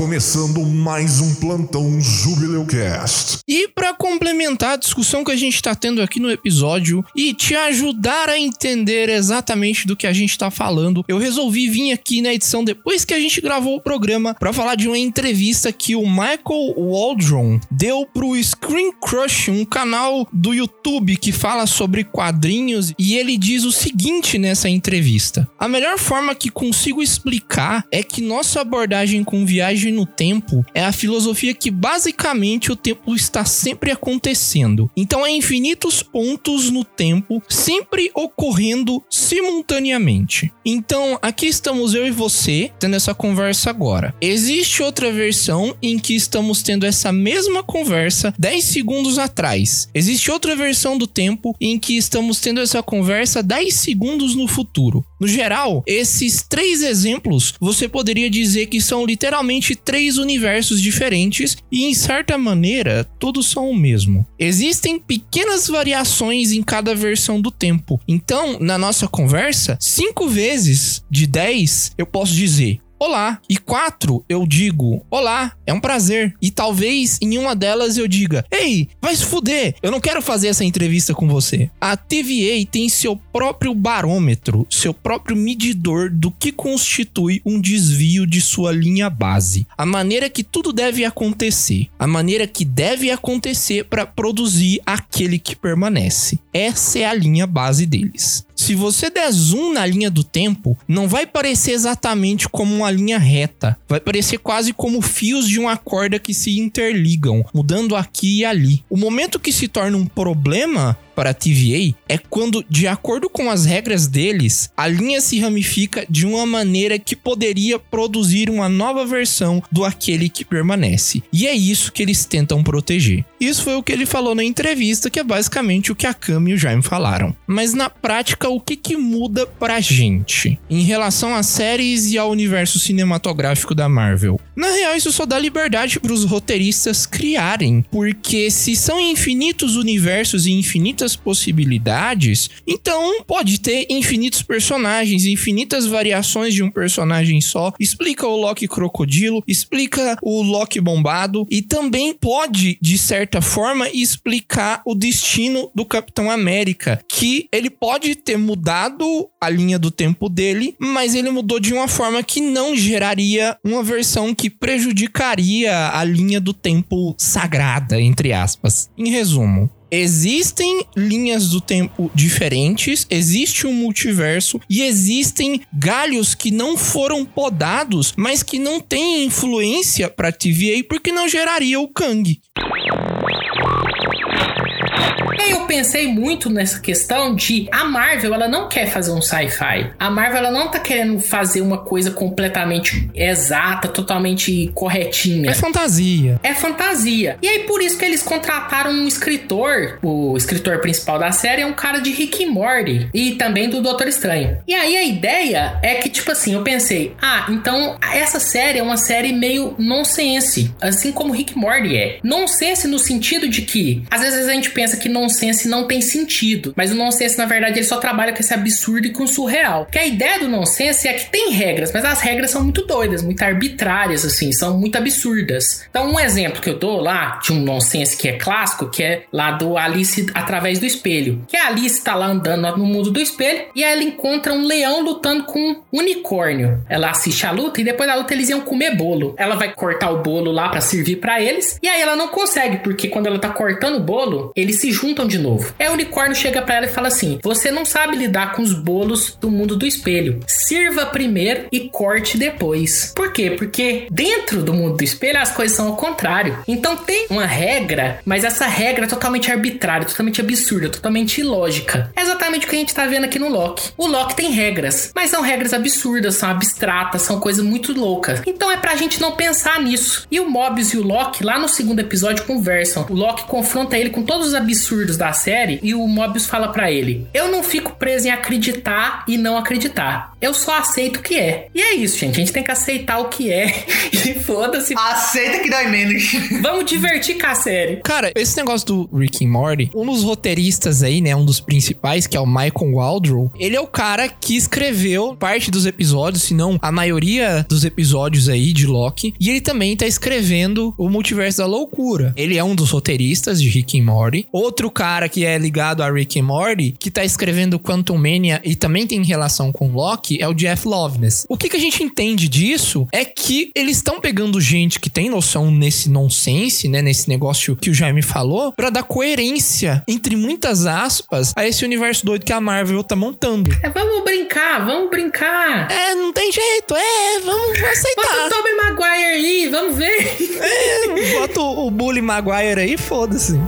Começando mais um plantão Jubileucast. E para complementar a discussão que a gente tá tendo aqui no episódio e te ajudar a entender exatamente do que a gente tá falando, eu resolvi vir aqui na edição depois que a gente gravou o programa para falar de uma entrevista que o Michael Waldron deu pro Screen Crush, um canal do YouTube que fala sobre quadrinhos, e ele diz o seguinte nessa entrevista: A melhor forma que consigo explicar é que nossa abordagem com viagem no tempo é a filosofia que basicamente o tempo está sempre acontecendo. Então é infinitos pontos no tempo, sempre ocorrendo simultaneamente. Então aqui estamos eu e você tendo essa conversa agora. Existe outra versão em que estamos tendo essa mesma conversa 10 segundos atrás. Existe outra versão do tempo em que estamos tendo essa conversa 10 segundos no futuro. No geral, esses três exemplos você poderia dizer que são literalmente três universos diferentes e, em certa maneira, todos são o mesmo. Existem pequenas variações em cada versão do tempo. Então, na nossa conversa, cinco vezes de 10 eu posso dizer olá. E quatro, eu digo olá, é um prazer. E talvez em uma delas eu diga: Ei, vai se fuder, eu não quero fazer essa entrevista com você. A TVA tem seu próprio barômetro, seu próprio medidor do que constitui um desvio de sua linha base. A maneira que tudo deve acontecer, a maneira que deve acontecer para produzir aquele que permanece. Essa é a linha base deles. Se você der zoom na linha do tempo, não vai parecer exatamente como uma linha reta. Vai parecer quase como fios de uma corda que se interligam, mudando aqui e ali. O momento que se torna um problema para a TVA é quando, de acordo com as regras deles, a linha se ramifica de uma maneira que poderia produzir uma nova versão do aquele que permanece. E é isso que eles tentam proteger. Isso foi o que ele falou na entrevista, que é basicamente o que a Cam e o Jaime falaram. Mas na prática, o que, que muda pra gente em relação às séries e ao universo cinematográfico da Marvel? Na real, isso só dá liberdade para os roteiristas criarem, porque se são infinitos universos e infinitas possibilidades, então pode ter infinitos personagens, infinitas variações de um personagem só. Explica o Loki crocodilo, explica o Loki bombado e também pode, de certa forma, explicar o destino do Capitão América, que ele pode ter mudado a linha do tempo dele, mas ele mudou de uma forma que não geraria uma versão que prejudicaria a linha do tempo sagrada, entre aspas. Em resumo, Existem linhas do tempo diferentes, existe um multiverso e existem galhos que não foram podados, mas que não têm influência para TVA porque não geraria o Kang. E eu pensei muito nessa questão de a Marvel, ela não quer fazer um sci-fi. A Marvel, ela não tá querendo fazer uma coisa completamente exata, totalmente corretinha. É fantasia. É fantasia. E aí por isso que eles contrataram um escritor, o escritor principal da série é um cara de Rick and Morty e também do Doutor Estranho. E aí a ideia é que tipo assim, eu pensei, ah, então essa série é uma série meio nonsense, assim como Rick Morty é. Nonsense no sentido de que às vezes a gente pensa que nonsense não tem sentido, mas o nonsense na verdade ele só trabalha com esse absurdo e com o surreal. Que a ideia do nonsense é que tem regras, mas as regras são muito doidas, muito arbitrárias assim, são muito absurdas. Então um exemplo que eu dou lá de um nonsense que é clássico, que é lá do Alice através do espelho. Que a Alice tá lá andando no mundo do espelho e ela encontra um leão lutando com um unicórnio. Ela assiste a luta e depois da luta eles iam comer bolo. Ela vai cortar o bolo lá para servir para eles e aí ela não consegue porque quando ela tá cortando o bolo, ele se juntam de novo. Aí o unicórnio chega pra ela e fala assim: Você não sabe lidar com os bolos do mundo do espelho. Sirva primeiro e corte depois. Por quê? Porque dentro do mundo do espelho as coisas são ao contrário. Então tem uma regra, mas essa regra é totalmente arbitrária, totalmente absurda, totalmente ilógica. É exatamente o que a gente tá vendo aqui no Loki. O Loki tem regras, mas são regras absurdas, são abstratas, são coisas muito loucas. Então é pra gente não pensar nisso. E o Mobius e o Loki, lá no segundo episódio, conversam. O Loki confronta ele com todos os absurdos da série e o Mobius fala para ele: Eu não fico preso em acreditar e não acreditar. Eu só aceito o que é. E é isso, gente. A gente tem que aceitar o que é. E foda-se. Aceita que dói menos. Vamos divertir com a série. Cara, esse negócio do Rick and Morty, um dos roteiristas aí, né, um dos principais, que é o Michael Waldron, ele é o cara que escreveu parte dos episódios, se não a maioria dos episódios aí de Loki, e ele também tá escrevendo o Multiverso da Loucura. Ele é um dos roteiristas de Rick and Morty. Outro cara que é ligado a Rick and Morty, que tá escrevendo Quantum Mania e também tem relação com Loki, é o Jeff Loveness. O que, que a gente entende disso é que eles estão pegando gente que tem noção nesse nonsense, né, nesse negócio que o Jaime falou, para dar coerência, entre muitas aspas, a esse universo doido que a Marvel tá montando. É, vamos brincar, vamos brincar. É, não tem jeito, é, vamos Bota o aceitar. Tobey Maguire aí, vamos ver. É, bota o, o Bully Maguire aí, foda-se.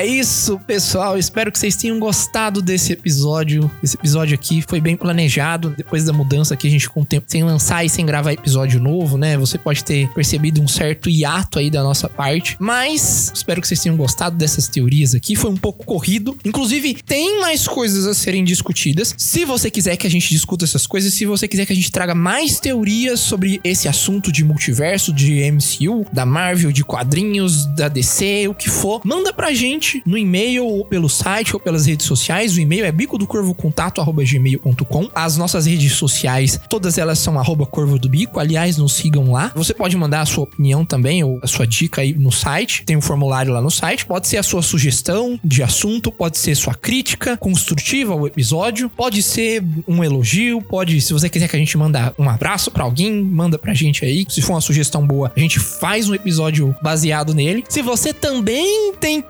É isso, pessoal. Espero que vocês tenham gostado desse episódio. Esse episódio aqui foi bem planejado. Depois da mudança aqui, a gente com o tempo sem lançar e sem gravar episódio novo, né? Você pode ter percebido um certo hiato aí da nossa parte. Mas espero que vocês tenham gostado dessas teorias aqui. Foi um pouco corrido. Inclusive, tem mais coisas a serem discutidas. Se você quiser que a gente discuta essas coisas, se você quiser que a gente traga mais teorias sobre esse assunto de multiverso, de MCU, da Marvel, de quadrinhos, da DC, o que for, manda pra gente no e-mail ou pelo site ou pelas redes sociais. O e-mail é bico do corvo contato@gmail.com. As nossas redes sociais, todas elas são arroba corvo do bico. Aliás, nos sigam lá. Você pode mandar a sua opinião também ou a sua dica aí no site. Tem um formulário lá no site. Pode ser a sua sugestão de assunto, pode ser sua crítica construtiva ao episódio, pode ser um elogio, pode, se você quiser que a gente manda um abraço pra alguém, manda pra gente aí. Se for uma sugestão boa, a gente faz um episódio baseado nele. Se você também tem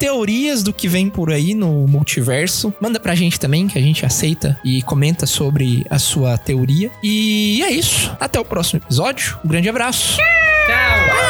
teorias do que vem por aí no multiverso, manda pra gente também, que a gente aceita e comenta sobre a sua teoria. E é isso. Até o próximo episódio. Um grande abraço. Tchau.